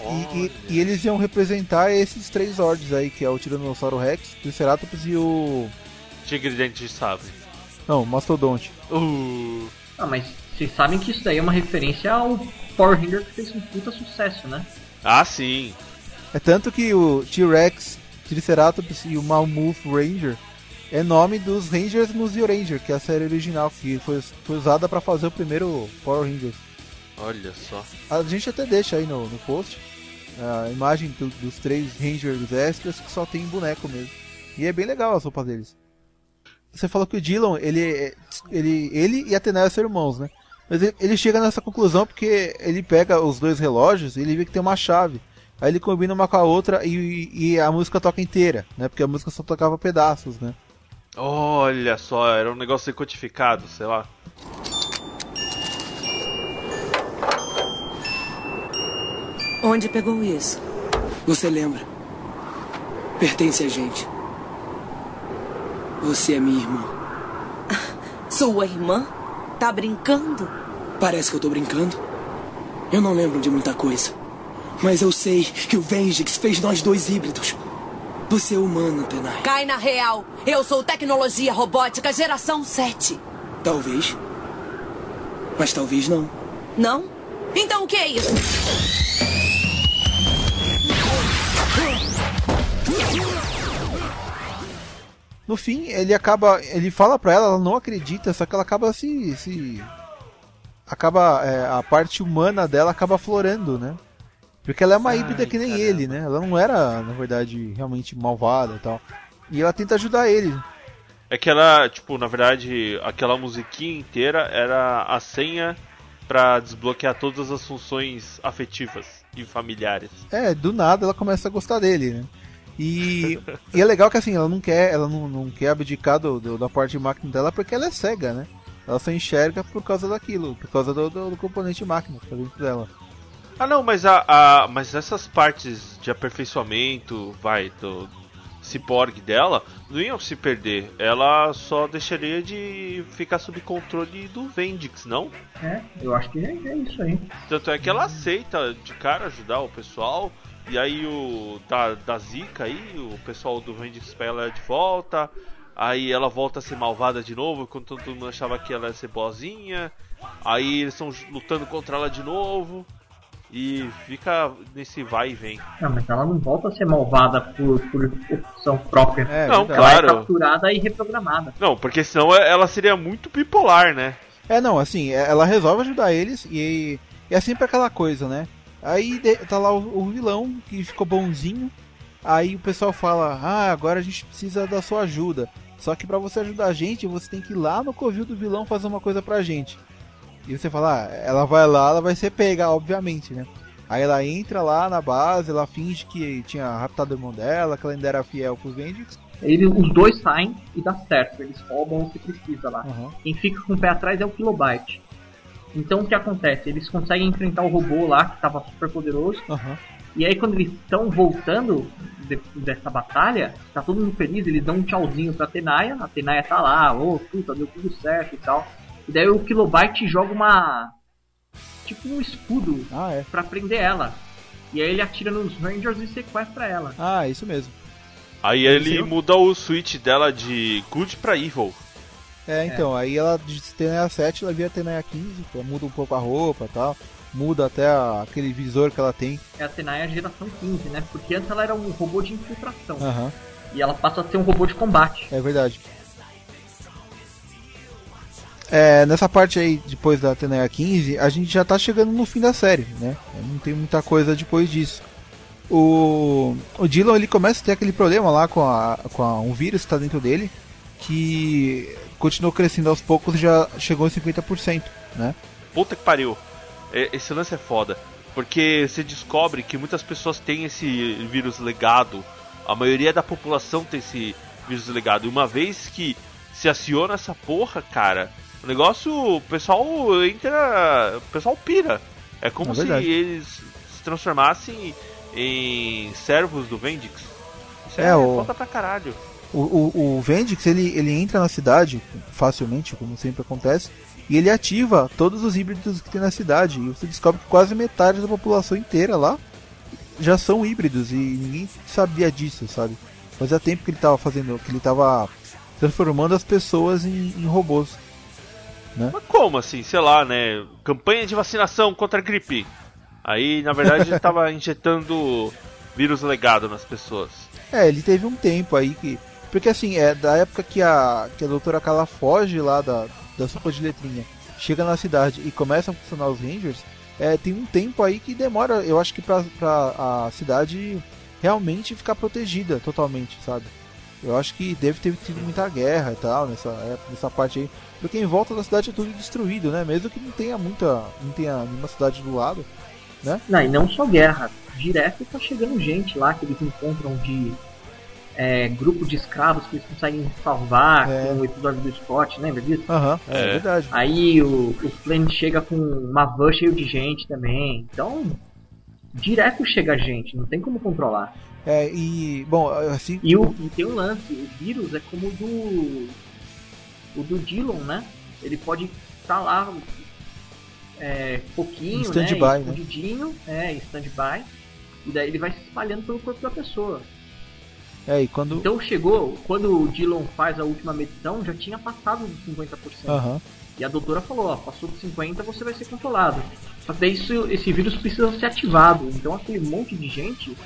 E, e- e eles iam representar esses três Zords aí, que é o Tiranossauro Rex, o Triceratops e o... Tigre de dente de sabre. Não, o Mastodonte. Uh, Ah, mas vocês sabem que isso daí é uma referência ao Power Ranger que fez um puta sucesso, né? ah, sim. É tanto que o T-Rex, Triceratops e o Mammoth Ranger é nome dos Rangers Zio Ranger, que é a série original, que foi, foi usada pra fazer o primeiro Power Rangers. Olha só. A gente até deixa aí no, no post a imagem do- dos três Rangers extras que só tem boneco mesmo. E é bem legal as roupas deles. Você falou que o Dylan, ele, é- ele, ele e a Tenaya são irmãos, né? Mas ele, ele chega nessa conclusão porque ele pega os dois relógios e ele vê que tem uma chave. Aí ele combina uma com a outra e, e a música toca inteira, né? Porque a música só tocava pedaços, né? Olha só, era um negócio decodificado, sei lá. Onde pegou isso? Você lembra? Pertence a gente. Você é minha irmã. Sua irmã? Tá brincando? Parece que eu tô brincando. Eu não lembro de muita coisa. Mas eu sei que o Vengix fez nós dois híbridos. Você é humana, Tenai. Cai na real. Eu sou tecnologia robótica geração 7. Talvez. Mas talvez não. Não? Então o que é isso? No fim, ele acaba. Ele fala pra ela, ela não acredita, só que ela acaba se. se acaba. é, a parte humana dela acaba florando, né? Porque ela é uma Ai, híbrida que nem caramba. ele, né? Ela não era, na verdade, realmente malvada e tal. E ela tenta ajudar ele. É que ela, tipo, na verdade, aquela musiquinha inteira era a senha pra desbloquear todas as funções afetivas e familiares. É, do nada ela começa a gostar dele, né? E, e é legal que assim, ela não quer, ela não, não quer abdicar do, do- da parte de máquina dela porque ela é cega, né? Ela só enxerga por causa daquilo, por causa do, do, do componente máquina que tá dentro dela. Ah não, mas a, a mas essas partes de aperfeiçoamento, vai, do ciborgue dela, não iam se perder. Ela só deixaria de ficar sob controle do Vendix, não? É, eu acho que é, é isso aí. Tanto é que ela aceita de cara ajudar o pessoal. E aí o da, da Zika aí, o pessoal do Vendix pega ela de volta. Aí ela volta a ser malvada de novo, quando todo mundo achava que ela ia ser boazinha. Aí eles estão lutando contra ela de novo. E fica nesse vai e vem. Não, mas ela não volta a ser malvada por, por opção própria. É, Não, verdade. Ela claro. é capturada e reprogramada. Não, porque senão ela seria muito bipolar, né? É, não, assim, é- ela resolve ajudar eles e, e é sempre aquela coisa, né? Aí tá lá o, o vilão que ficou bonzinho. Aí o pessoal fala: Ah, agora a gente precisa da sua ajuda. Só que pra você ajudar a gente, você tem que ir lá no covil do vilão fazer uma coisa pra gente. E você fala: Ah, ela vai lá, ela vai ser pega, obviamente, né? Aí ela entra lá na base, ela finge que tinha raptado o irmão dela, que ela ainda era fiel pro Vendix. Eles, os dois saem e dá certo, eles roubam o que precisa lá. Aham. Quem fica com o pé atrás é o Kilobyte. Então o que acontece? Eles conseguem enfrentar o robô lá que estava super poderoso. Aham. E aí quando eles estão voltando de- dessa batalha, tá todo mundo feliz, eles dão um tchauzinho pra Tenaya, a Tenaya tá lá, ô puta, deu tudo certo e tal. E daí o Kilobyte joga uma. Tipo um escudo Ah, é. pra prender ela. E aí ele atira nos Rangers e sequestra ela. Ah, isso mesmo. Aí ele Sim. muda o switch dela de good pra evil. É, então, aí ela de Tenaya 7, ela vira Tenaya 15, ela muda um pouco a roupa e tal, muda até a- aquele visor que ela tem. É a Tenaya geração 15, né? Porque antes ela era um robô de infiltração. Aham, E ela passa a ser um robô de combate. é verdade. É, nessa parte aí, depois da Tenaya 15, a gente já tá chegando no fim da série, né? Não tem muita coisa depois disso. O, o Dylan ele começa a ter aquele problema lá com, a, com a, um vírus que tá dentro dele, que continuou crescendo aos poucos já chegou em 50%, né? Puta que pariu. É, Esse lance é foda. Porque você descobre que muitas pessoas têm esse vírus legado. A maioria da população tem esse vírus legado. E uma vez que se aciona essa porra, cara, o negócio. O pessoal entra. O pessoal pira. É como É se eles se transformassem em servos do Vendix. Isso É, é, o- foda pra caralho. O, o, o Vendix ele, ele entra na cidade facilmente, como sempre acontece, e ele ativa todos os híbridos que tem na cidade. E você descobre que quase metade da população inteira lá já são híbridos e ninguém sabia disso, sabe? Fazia tempo que ele tava fazendo, que ele tava transformando as pessoas em, em robôs. Mas como assim? Sei lá, né? Campanha de vacinação contra a gripe. Aí, na verdade, ele tava injetando vírus legado nas pessoas. É, ele teve um tempo aí que. Porque assim, é da época que a, que a doutora Kala foge lá da, da sopa de letrinha, chega na cidade e começa a funcionar os Rangers, é, tem um tempo aí que demora, eu acho que pra, pra a cidade realmente ficar protegida totalmente, sabe? Eu acho que deve ter tido muita guerra e tal nessa, época, nessa parte aí. Porque em volta da cidade é tudo destruído, né? Mesmo que não tenha muita. não tenha nenhuma cidade do lado, né? Não, e não só guerra. Direto tá chegando gente lá que eles encontram de é, grupo de escravos que eles conseguem salvar É. com o episódio do Scott, lembra disso? Aham, é, É. verdade. Aí o, o Flame chega com uma van cheio de gente também. Então, direto chega gente, não tem como controlar. É, e. Bom, assim. E, o, e tem um lance, o vírus é como o do. O do Dillon, né? Ele pode estar lá é, pouquinho, Em stand-by, né? né? Escondidinho, é, em stand-by. E daí ele vai se espalhando pelo corpo da pessoa. É, e quando. Então chegou, quando o Dillon faz a última medição, já tinha passado dos 50%. Aham. E a doutora falou, ó, passou dos 50, você vai ser controlado. Só que daí isso, esse vírus precisa ser ativado. Então aquele monte de gente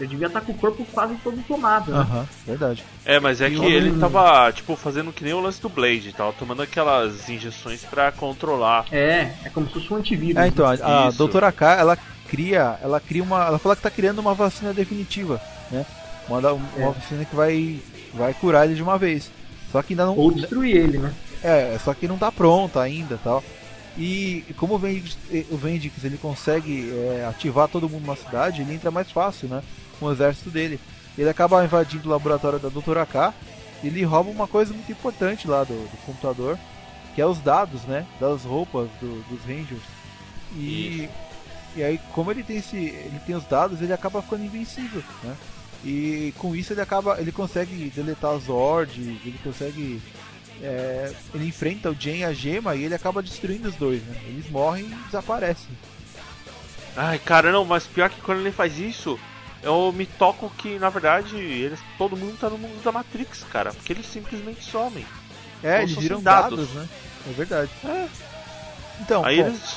já devia estar com o corpo quase todo tomado, né? Aham, verdade. É, mas é E que ele tava, tipo, fazendo que nem o lance do Blade, tava tomando aquelas injeções pra controlar. É, é como se fosse um antivírus. É, então, a, a doutora K, ela cria, ela cria uma, ela fala que tá criando uma vacina definitiva, né? Uma, uma É. vacina que vai, vai curar ele de uma vez. Só que ainda não, Ou destruir ele, né? É, só que não tá pronta ainda, tal. E como o Vendix, o Vendix ele consegue é, ativar todo mundo na cidade, ele entra mais fácil, né? Com o exército dele. Ele acaba invadindo o laboratório da doutora K, ele rouba uma coisa muito importante lá do, do computador, que é os dados, né? Das roupas do- dos Rangers. E, e aí, como ele tem esse. ele tem os dados, ele acaba ficando invencível, né? E com isso ele acaba. ele consegue deletar as Zord, ele consegue. É, ele enfrenta o Jen e a Gema e ele acaba destruindo os dois, né? Eles morrem e desaparecem. Ai, cara, não, mas pior que quando ele faz isso, eu me toco que, na verdade, eles, todo mundo tá no mundo da Matrix, cara. Porque eles simplesmente somem. É, eles viram fossem dados, né? É verdade. Então, Aí bom, eles.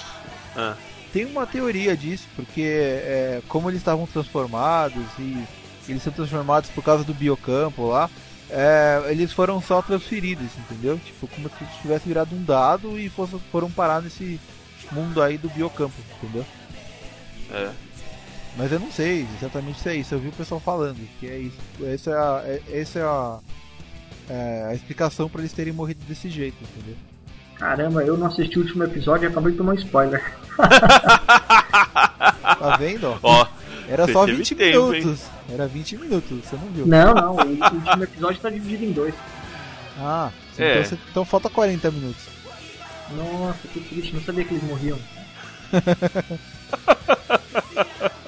Ah, tem uma teoria disso, porque é, como eles estavam transformados e eles são transformados por causa do biocampo lá, é, eles foram só transferidos, entendeu? Tipo, como se tivesse virado um dado e fosse, foram parar nesse mundo aí do biocampo, entendeu? é. Mas eu não sei exatamente se é isso, eu vi o pessoal falando que é isso. Essa é a, é, essa é a, é a explicação para eles terem morrido desse jeito, entendeu? Caramba, eu não assisti o último episódio e acabei de tomar um spoiler. Tá vendo? ó? Era você só teve 20 tempo, hein? minutos. Era 20 minutos, você não viu? Não, não, o último episódio tá dividido em dois. Ah, É. então, você- então falta 40 minutos. Nossa, que triste, não sabia que eles morriam.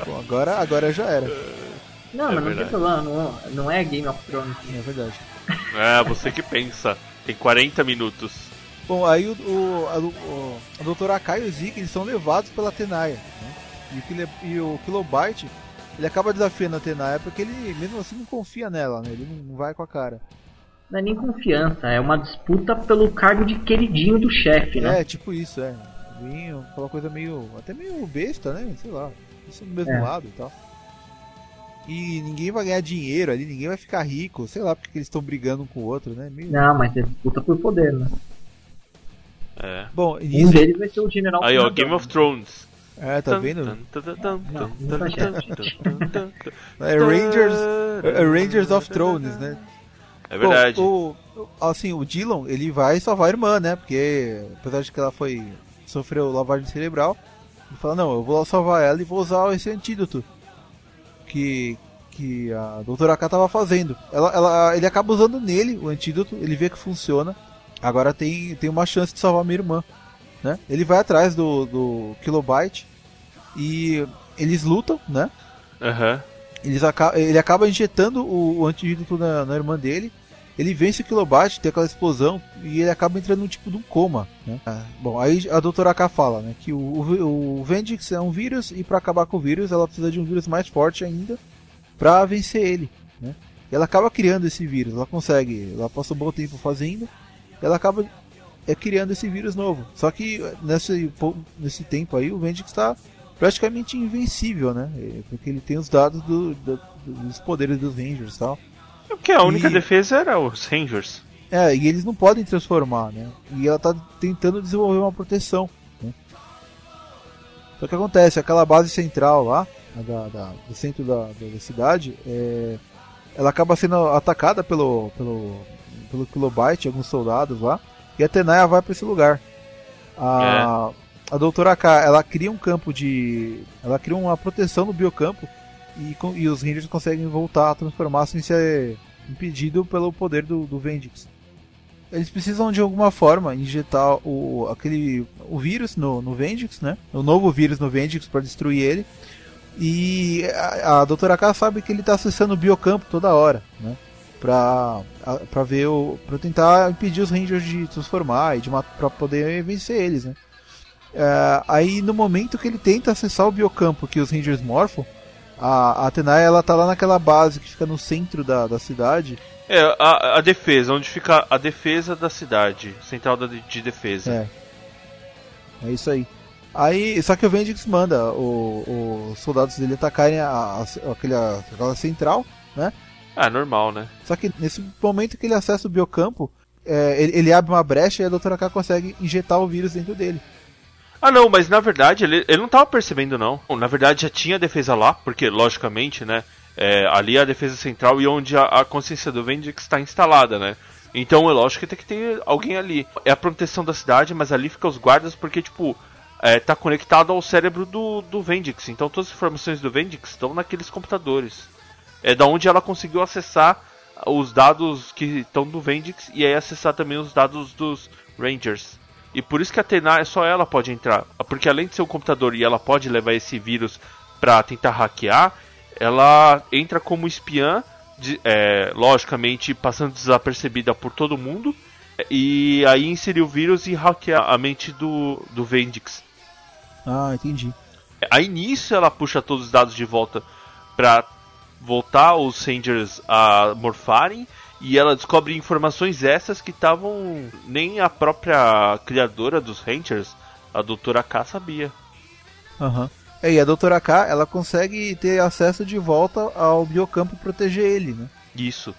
Bom, agora, agora já era. Não, É mas não tem problema, não, não é Game of Thrones. É verdade. É, você que pensa. Tem 40 minutos. Bom, aí o, o, a, o, a doutora Akai e o Zeke eles são levados pela Tenaya. Né? E, o Kile- e o Kilobyte ele acaba desafiando a Tenaya porque ele mesmo assim não confia nela, né? Ele não- vai com a cara. Não é nem confiança, é uma disputa pelo cargo de queridinho do chefe, né? É, tipo isso, é. Vinho, aquela coisa meio. até meio besta, né? Sei lá. Isso do mesmo É. lado e tal. E ninguém vai ganhar dinheiro ali, ninguém vai ficar rico, sei lá, porque eles estão brigando um com o outro, né? Meio... Não, mas é disputa por poder, né? É. Bom, Um nisso. deles vai ser o General Aí, ó. Game of Thrones. É, tá vendo? Tá. É Rangers, é Rangers of Thrones, né? É verdade. Bom, o- assim, o Dylan, ele vai salvar a irmã, né? Porque apesar de que ela foi sofreu lavagem cerebral, ele fala: "Não, eu vou lá salvar ela e vou usar esse antídoto que que a doutora K tava fazendo. Ela, ela, ele acaba usando nele o antídoto, ele vê que funciona. Agora tem, tem uma chance de salvar minha irmã, né? Ele vai atrás do, do Kilobyte e eles lutam, né? Aham. Eles aca- ele acaba injetando o, o antídoto na, na irmã dele. Ele vence o Kilobyte, tem aquela explosão e ele acaba entrando num tipo de um coma. Né? Ah, bom, aí a doutora K fala né, que o, o, o Vendix é um vírus e para acabar com o vírus ela precisa de um vírus mais forte ainda para vencer ele. Né? E ela acaba criando esse vírus, ela consegue, ela passa um bom tempo fazendo, ela acaba é, criando esse vírus novo. Só que nesse, nesse tempo aí o Vendix está praticamente invencível, né? É, Porque ele tem os dados do- do- dos poderes dos Rangers e tal. É Porque a única E- defesa era os Rangers. É, e eles não podem transformar, né? E ela tá tentando desenvolver uma proteção. Né? Só que acontece, aquela base central lá, da, da- do centro da, da- da cidade, é, ela acaba sendo atacada pelo, pelo, pelo Kilobyte, alguns soldados lá, e a Tenaya vai para esse lugar. A, a doutora K, ela cria um campo de. Ela cria uma proteção no biocampo e, e os Rangers conseguem voltar a transformar sem ser impedido pelo poder do, do Vendix. Eles precisam de alguma forma injetar o, aquele, o vírus no, no Vendix, né? O novo vírus no Vendix para destruir ele. E a, a doutora K sabe que ele está acessando o biocampo toda hora, né? Pra, pra ver o. pra tentar impedir os Rangers de transformar e de pra poder vencer eles, né? É, aí no momento que ele tenta acessar o biocampo que os Rangers morfam, a, a Tenai ela tá lá naquela base que fica no centro da, da cidade. É, a, a defesa, onde fica a defesa da cidade, central da, de defesa. É. É isso aí. Aí, só que o Vendix manda o- os soldados dele atacarem a, a- aquela, aquela central, né? Ah, normal, né? Só que nesse momento que ele acessa o biocampo, é, ele, ele abre uma brecha e a Doutora K consegue injetar o vírus dentro dele. Ah, não, mas na verdade ele, ele não tava percebendo, não. Na verdade já tinha defesa lá, porque, logicamente, né? é, ali é a defesa central e onde a, a consciência do Vendix está instalada, né? Então é lógico que tem que ter alguém ali. É a proteção da cidade, mas ali fica os guardas porque, tipo, é, tá conectado ao cérebro do, do Vendix. Então todas as informações do Vendix estão naqueles computadores. É da onde ela conseguiu acessar os dados que estão do Vendix e aí acessar também os dados dos Rangers. E por isso que a Tenar só ela pode entrar, porque além de ser um computador e ela pode levar esse vírus para tentar hackear, ela entra como espiã, de, é, logicamente passando desapercebida por todo mundo, e aí inserir o vírus e hackear a mente do, do Vendix. Ah, entendi. Aí nisso ela puxa todos os dados de volta para voltar os Rangers a morfarem e ela descobre informações essas que estavam nem a própria criadora dos Rangers, a Doutora K, sabia. Aham. Uhum. É, e a Doutora K, ela consegue ter acesso de volta ao biocampo e proteger ele, né? Isso.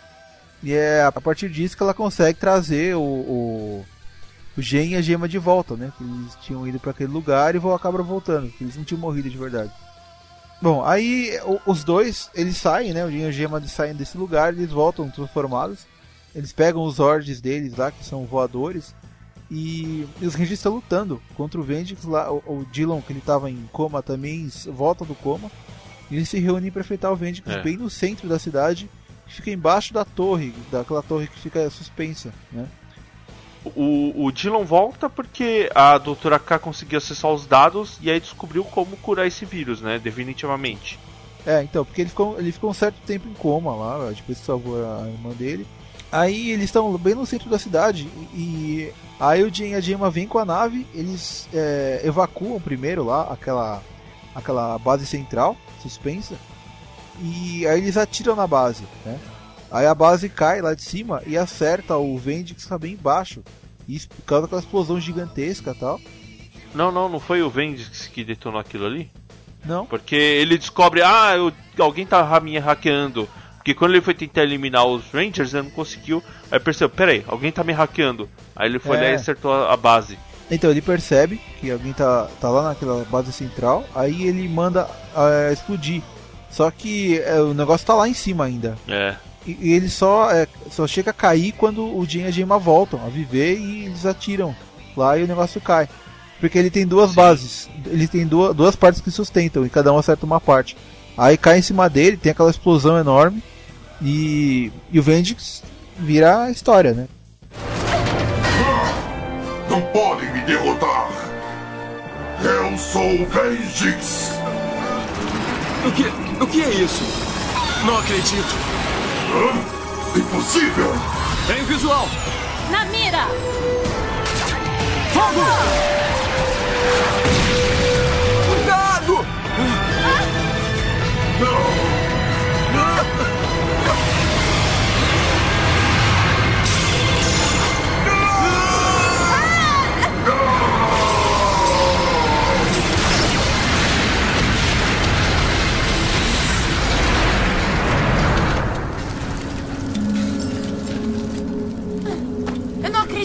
E é a partir disso que ela consegue trazer o, o, o Gen e a Gema de volta, né? Que eles tinham ido para aquele lugar e vão acabar voltando, que eles não tinham morrido de verdade. Bom, aí os dois, eles saem, né? O Gen e a Gema saem desse lugar, eles voltam transformados. Eles pegam os ordens deles lá, que são voadores, e, e os Rangers estão lutando contra o Vendix lá. O, o Dylan, que ele estava em coma, também volta do coma. E eles se reúnem para enfrentar o Vendix é. bem no centro da cidade, que fica embaixo da torre, daquela torre que fica suspensa, né? O, o Dylan volta porque a doutora K conseguiu acessar os dados e aí descobriu como curar esse vírus, né? Definitivamente. É, então, porque ele ficou, ele ficou um certo tempo em coma lá, depois que salvou a irmã dele. Aí eles estão bem no centro da cidade e aí o Jin e a Gemma vêm com a nave, eles é, evacuam primeiro lá aquela, aquela base central suspensa e aí eles atiram na base, né? Aí a base cai lá de cima e acerta o Vendi que está bem embaixo e causa aquela explosão gigantesca tal. Não, não, não foi o Vendix que detonou aquilo ali? Não. Porque ele descobre, ah, eu, alguém tá me hackeando. Porque quando ele foi tentar eliminar os Rangers, ele não conseguiu. Aí percebeu, peraí, alguém tá me hackeando. Aí ele foi é. lá e acertou a, a, base. Então ele percebe que alguém tá, tá lá naquela base central, aí ele manda uh, explodir. Só que uh, o negócio tá lá em cima ainda. É. E, e ele só, é, só chega a cair quando o Jin e a Gemma voltam a viver e eles atiram lá e o negócio cai. Porque ele tem duas Sim. bases, ele tem duas, duas partes que sustentam e cada um acerta uma parte. Aí cai em cima dele, tem aquela explosão enorme e, e o Vendix vira a história, né? Não podem me derrotar! Eu sou o Vendix! O que, o que é isso? Não acredito! Hã? Impossível! Tem visual! Na mira! Fogo! Cuidado! Eu não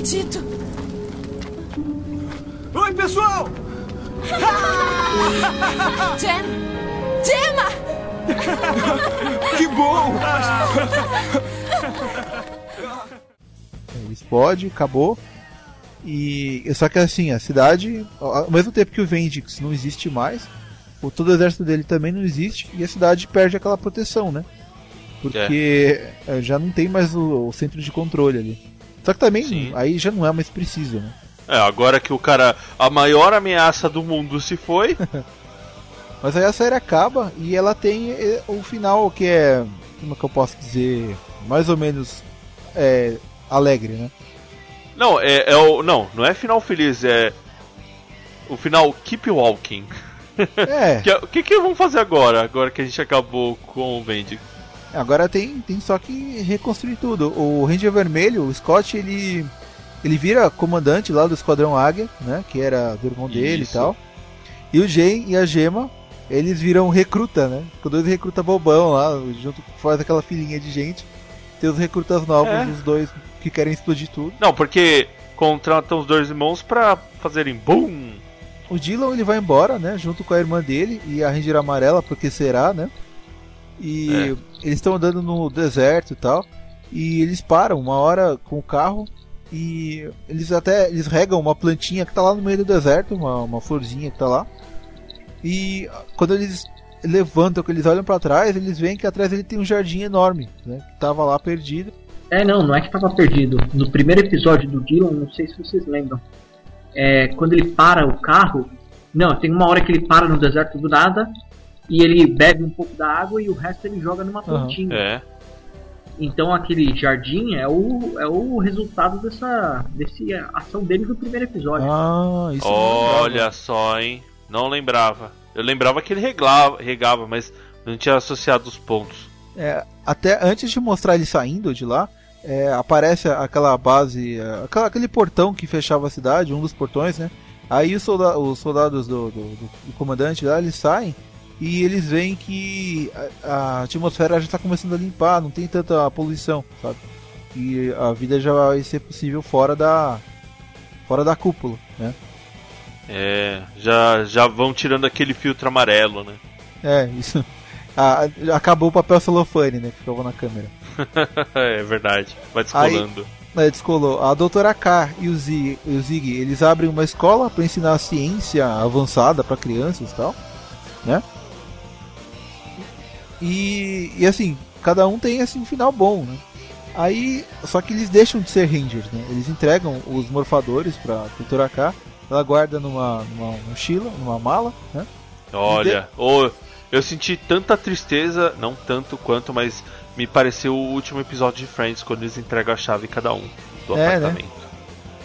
acredito! Oi, pessoal! Jem! Gemma! que bom! Ele explode, acabou. E só que assim, a cidade, ao mesmo tempo que o Vendix não existe mais, o todo o exército dele também não existe e a cidade perde aquela proteção, né? Porque é. já não tem mais o, o, centro de controle ali. Só que também Sim. aí já não é mais preciso, né? É, agora que o cara, a maior ameaça do mundo se foi. Mas aí a série acaba e ela tem é, o final que é, como é que eu posso dizer, mais ou menos é, alegre, né? Não, é, é, o. Não, não é final feliz, é. O final Keep Walking. É. que, o que, que vamos fazer agora? Agora que a gente acabou com o Vendi? Agora tem, tem só que reconstruir tudo. O Ranger Vermelho, o Scott, ele. Ele vira comandante lá do Esquadrão Águia, né? Que era do irmão dele Isso. e tal. E o Jay e a Gema, eles viram recruta, né? Com dois recruta bobão lá, junto faz aquela filinha de gente. Tem os recrutas novos, é. os dois que querem explodir tudo. Não, porque contratam os dois irmãos pra fazerem BOOM! O Dylan ele vai embora, né? Junto com a irmã dele e a Ranger Amarela, porque será, né? E é. eles estão andando no deserto e tal. E eles param uma hora com o carro e eles até eles regam uma plantinha que tá lá no meio do deserto, uma, uma florzinha que tá lá. E quando eles levantam, que eles olham para trás, eles veem que atrás dele tem um jardim enorme, né? Que tava lá perdido. É, não, não é que tava perdido. No primeiro episódio do Dylan, não sei se vocês lembram. É, quando ele para o carro. Não, tem uma hora que ele para no deserto do nada e ele bebe um pouco da água e o resto ele joga numa pontinha. É. Então aquele jardim é o, é o resultado dessa desse ação dele no primeiro episódio. Ah, isso Olha só, hein? Não lembrava. Eu lembrava que ele regava, regava, mas não tinha associado os pontos. É, até antes de mostrar ele saindo de lá, é, aparece aquela base, é, aquela- aquele portão que fechava a cidade, um dos portões, né? Aí os, solda- os soldados do, do- do- do comandante lá, eles saem e eles veem que a, a atmosfera já está começando a limpar, não tem tanta poluição, sabe? E a vida já vai ser possível fora da fora da cúpula, né? É, já, já vão tirando aquele filtro amarelo, né? É, isso. Ah, acabou o papel celofane, né? Que ficava na câmera. é verdade. Vai descolando. É, descolou. A doutora K e o, Zig, e o Zig, eles abrem uma escola para ensinar ciência avançada para crianças e tal, né? E, e assim, cada um tem assim um final bom, né? Aí, só que eles deixam de ser Rangers, né? Eles entregam os morfadores pra doutora K, ela guarda numa, numa mochila, numa mala, né? Olha, ô, eu senti tanta tristeza, não tanto quanto, mas me pareceu o último episódio de Friends quando eles entregam a chave cada um do É, né? apartamento.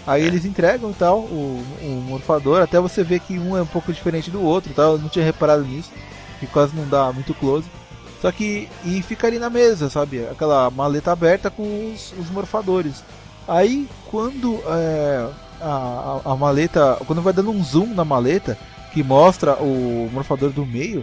Aí eles entregam tal, o, o morfador, até você ver que um é um pouco diferente do outro, tal. Eu não tinha reparado nisso, que quase não dá muito close. Só que. E fica ali na mesa, sabe? Aquela maleta aberta com os, os morfadores. Aí quando é, a, a, a maleta. Quando vai dando um zoom na maleta, que mostra o morfador do meio,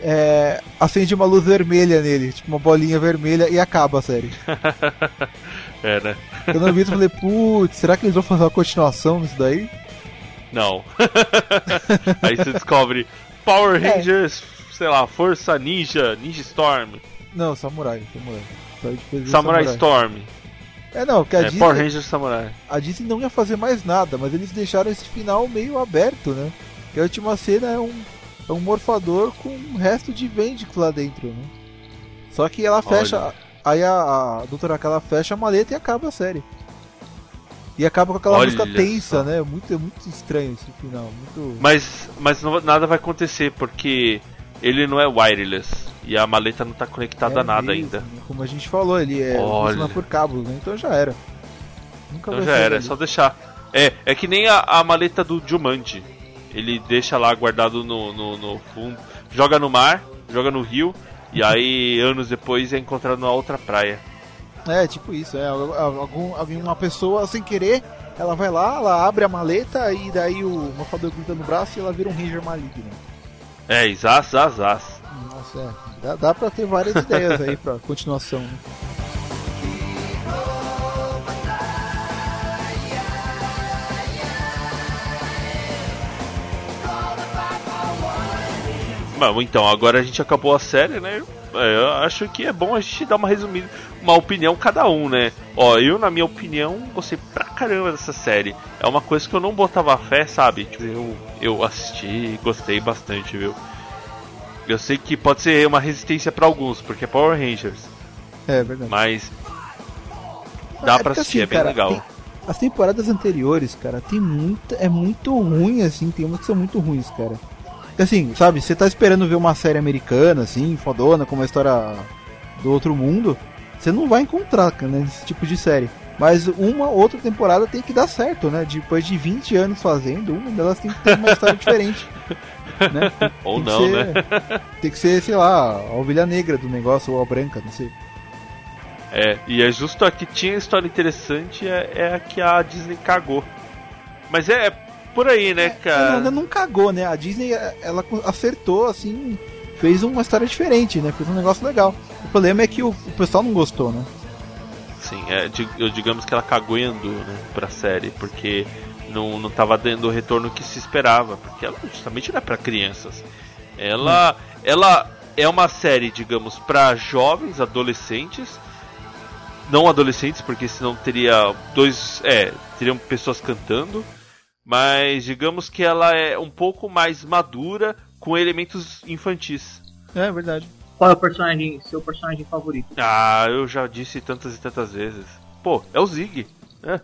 é, acende uma luz vermelha nele, tipo uma bolinha vermelha, e acaba a série. É, né? Quando eu vi isso, eu falei, putz, será que eles vão fazer uma continuação nisso daí? Não. Aí você descobre Power É. Sei lá, Força Ninja, Ninja Storm, Não, Samurai, Samurai. Do Samurai Storm. É, não, que a É, Disney, Power Rangers Samurai. a Disney não ia fazer mais nada, mas eles deixaram esse final meio aberto, né? Que a última cena é um, é um morfador com um resto de Vendix lá dentro, né? Só que ela fecha. Aí a, a doutora K ela fecha a maleta e acaba a série. E acaba com aquela Olha música tensa, só. né? Muito, é muito estranho esse final. Muito... Mas, mas não- nada vai acontecer porque ele não é wireless e a maleta não tá conectada É a nada mesmo, ainda. Como a gente falou, ele é Olha. por cabos, né? Então já era. Nunca Então já era, é dali. só deixar. É, é que nem a, a maleta do Jumanji. Ele deixa lá guardado no, no, no fundo, joga no mar, joga no rio, e aí anos depois é encontrado na outra praia. É, tipo isso, é. Algum, alguma pessoa sem querer, ela vai lá, ela abre a maleta e daí o morfador grita no braço e ela vira um Ranger maligno. É, isas, as, as. Nossa, é. Dá, dá pra ter várias ideias aí pra continuação. Né? Bom, então, agora a gente acabou a série, né? É, Eu acho que é bom a gente dar uma resumida, uma opinião cada um, né? Ó, eu, na minha opinião, gostei pra caramba dessa série. É uma coisa que eu não botava fé, sabe? Tipo, eu, eu assisti e gostei bastante, viu? Eu sei que pode ser uma resistência pra alguns, porque é Power Rangers, É verdade. mas dá É pra assistir, assim, é bem cara, legal. tem- as temporadas anteriores, cara, tem muita. É muito ruim, assim, tem umas que são muito ruins, cara. Assim, sabe, você tá esperando ver uma série americana, assim, fodona, com uma história do outro mundo, você não vai encontrar, né, esse tipo de série. Mas uma outra temporada tem que dar certo, né? Depois de 20 anos fazendo, uma delas tem que ter uma história diferente. Né? Tem- Ou tem não, ser- né? Tem que ser, sei lá, a ovelha negra do negócio, ou a branca, não sei. É, e é justo a que tinha história interessante é, é a que a Disney cagou. Mas é por aí, né, cara? Ela não cagou, né? A Disney, ela acertou, assim, fez uma história diferente, né? Fez um negócio legal. O problema é que o, o pessoal não gostou, né? Sim, é, digamos que ela cagou e andou, né, pra série, porque não, não tava dando o retorno que se esperava, porque ela justamente não é pra crianças. Ela, ela é uma série, digamos, pra jovens, adolescentes, não adolescentes, porque senão teria dois, é, teriam pessoas cantando, mas digamos que ela é um pouco mais madura com elementos infantis. É verdade. Qual é o personagem, seu personagem favorito? Ah, eu já disse tantas e tantas vezes. Pô, é o Zig. É.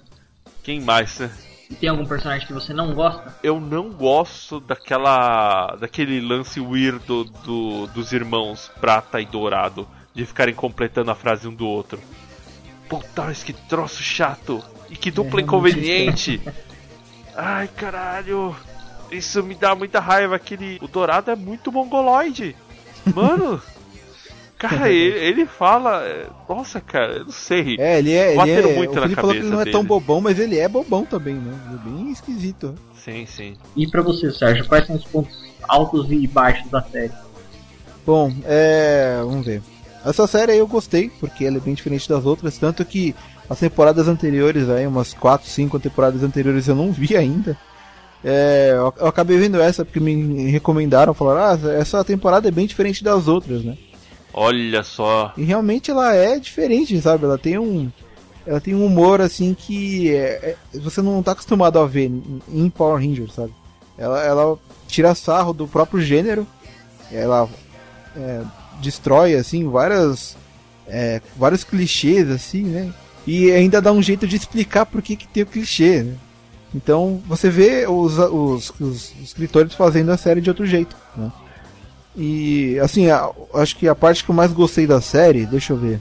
Quem mais? né? E tem algum personagem que você não gosta? Eu não gosto daquela. daquele lance weirdo do, dos irmãos Prata e Dourado. De ficarem completando a frase um do outro. Puta, mas que troço chato! E que dupla É, inconveniente! Ai, caralho! Isso me dá muita raiva. Aquele. O Dourado é muito mongoloide! Mano! Cara, ele, ele fala. é, Nossa, cara, eu não sei. É, ele é. Ele é muito o na falou que ele não é tão bobão, mas ele é bobão também, né? Ele é bem esquisito. Sim, sim. E pra você, Sérgio, quais são os pontos altos e baixos da série? Bom, é. Vamos ver. Essa série aí eu gostei, porque ela é bem diferente das outras, tanto que as temporadas anteriores, aí, umas 4, 5 temporadas anteriores eu não vi ainda. É, eu, acabei vendo essa porque me recomendaram, falaram, ah, essa temporada é bem diferente das outras, né? Olha só. E realmente ela é diferente, sabe? Ela tem um. Ela tem um humor assim que é- é- você não tá acostumado a ver em- em Power Rangers, sabe? Ela, ela tira sarro do próprio gênero, ela é, destrói assim várias é, vários clichês assim, né? E ainda dá um jeito de explicar por que, que tem o clichê, né? Então você vê os, os, os escritores fazendo a série de outro jeito, né? E assim, a- acho que a parte que eu mais gostei da série, deixa eu ver.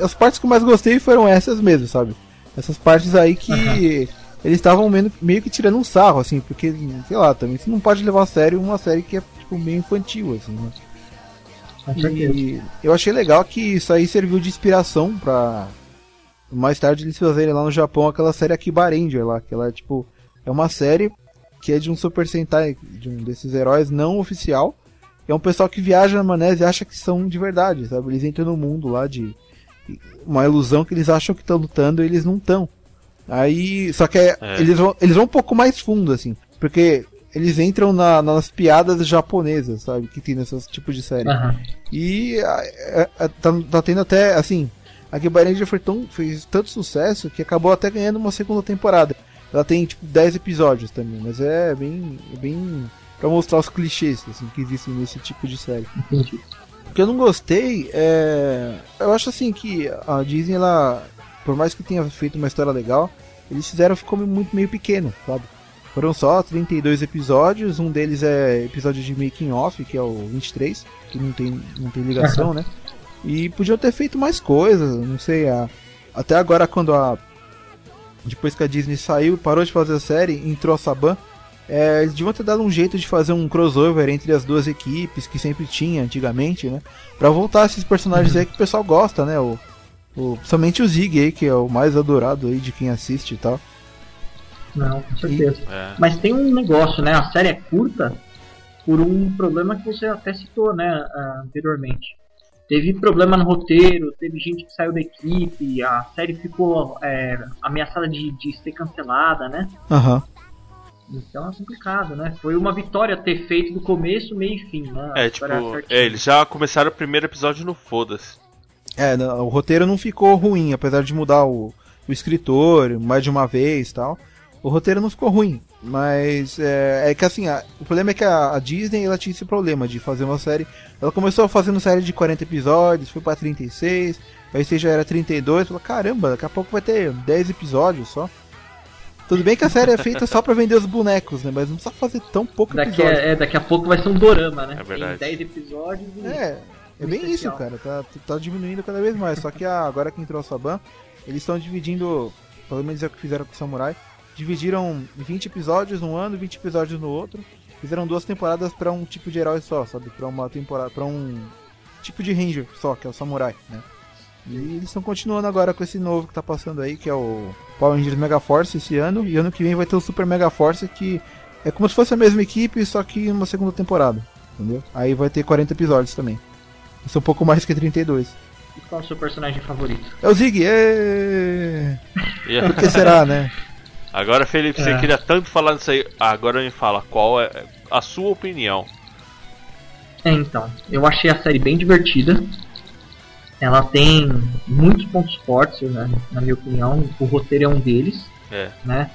As partes que eu mais gostei foram essas mesmo, sabe? Essas partes aí que eles estavam meio, meio que tirando um sarro, assim, porque, sei lá, também você não pode levar a sério uma série que é tipo meio infantil, assim, né? E eu achei legal que isso aí serviu de inspiração pra mais tarde eles fazerem lá no Japão aquela série Akiba Ranger lá, que ela é tipo, é uma série que é de um Super Sentai, de um desses heróis não oficial. É um pessoal que viaja na maionese e acha que são de verdade, sabe? Eles entram no mundo lá de uma ilusão que eles acham que estão lutando e eles não estão. Aí, só que é- É. eles, vão, eles vão um pouco mais fundo, assim, porque eles entram na- nas piadas japonesas, sabe? Que tem nesse tipo de série. Aham. E a- a- a- tá, tá tendo até, assim, a Ranger foi tão, fez tanto sucesso que acabou até ganhando uma segunda temporada. Ela tem, tipo, 10 episódios também, mas é bem, é bem pra mostrar os clichês, assim, que existem nesse tipo de série. Entendi. O que eu não gostei é. Eu acho assim que a Disney, ela. Por mais que tenha feito uma história legal, eles fizeram ficou muito meio pequeno, sabe? Foram só 32 episódios, um deles é episódio de making off, que é o 23, que não tem, não tem ligação, né? E podiam ter feito mais coisas, não sei, a, até agora quando a depois que a Disney saiu, parou de fazer a série, entrou a Saban, é, eles deviam ter dado um jeito de fazer um crossover entre as duas equipes que sempre tinha antigamente, né? Pra voltar esses personagens aí que o pessoal gosta, né? O, o, somente o Zig aí, que é o mais adorado aí de quem assiste e tal. Não, com certeza. É. Mas tem um negócio, né? A série é curta por um problema que você até citou, né, anteriormente. Teve problema no roteiro, teve gente que saiu da equipe, a série ficou é, ameaçada de, de ser cancelada, né? Aham. Então é complicado, né? Foi uma vitória ter feito do começo, meio e fim, né? É, tipo, é, eles já começaram o primeiro episódio no foda-se. É, o roteiro não ficou ruim, apesar de mudar o, o escritor mais de uma vez e tal. O roteiro não ficou ruim, mas é, é que assim, a- o problema é que a, a Disney ela tinha esse problema de fazer uma série. Ela começou fazendo série de 40 episódios, foi pra 36, aí você já era 32, falou: caramba, daqui a pouco vai ter 10 episódios só. Tudo bem que a série é feita só pra vender os bonecos, né? Mas não precisa fazer tão pouco Daqui episódio. a, é, daqui a pouco vai ser um dorama, né? É verdade. Tem 10 episódios e. É, é bem isso, especial. cara. Tá, tá diminuindo cada vez mais. Só que a- agora que entrou a Saban, eles estão dividindo, pelo menos é o que fizeram com o Samurai, dividiram 20 episódios num ano, 20 episódios no outro. Fizeram duas temporadas pra um tipo de herói só, sabe? Pra uma temporada, para um tipo de ranger só, que é o Samurai, né? E eles estão continuando agora com esse novo que tá passando aí, que é o Power Rangers Mega Force esse ano, e ano que vem vai ter o Super Mega Force que é como se fosse a mesma equipe, só que uma segunda temporada, entendeu? Aí vai ter 40 episódios também. Isso é um pouco mais que 32. E qual é o seu personagem favorito? É o Zig, é... E- Por que será, né? Agora, Felipe, você É. queria tanto falar nisso aí. Agora me fala, qual é a sua opinião? É, então, eu achei a série bem divertida. Ela tem muitos pontos fortes, né, na minha opinião. O roteiro é um deles, É. né?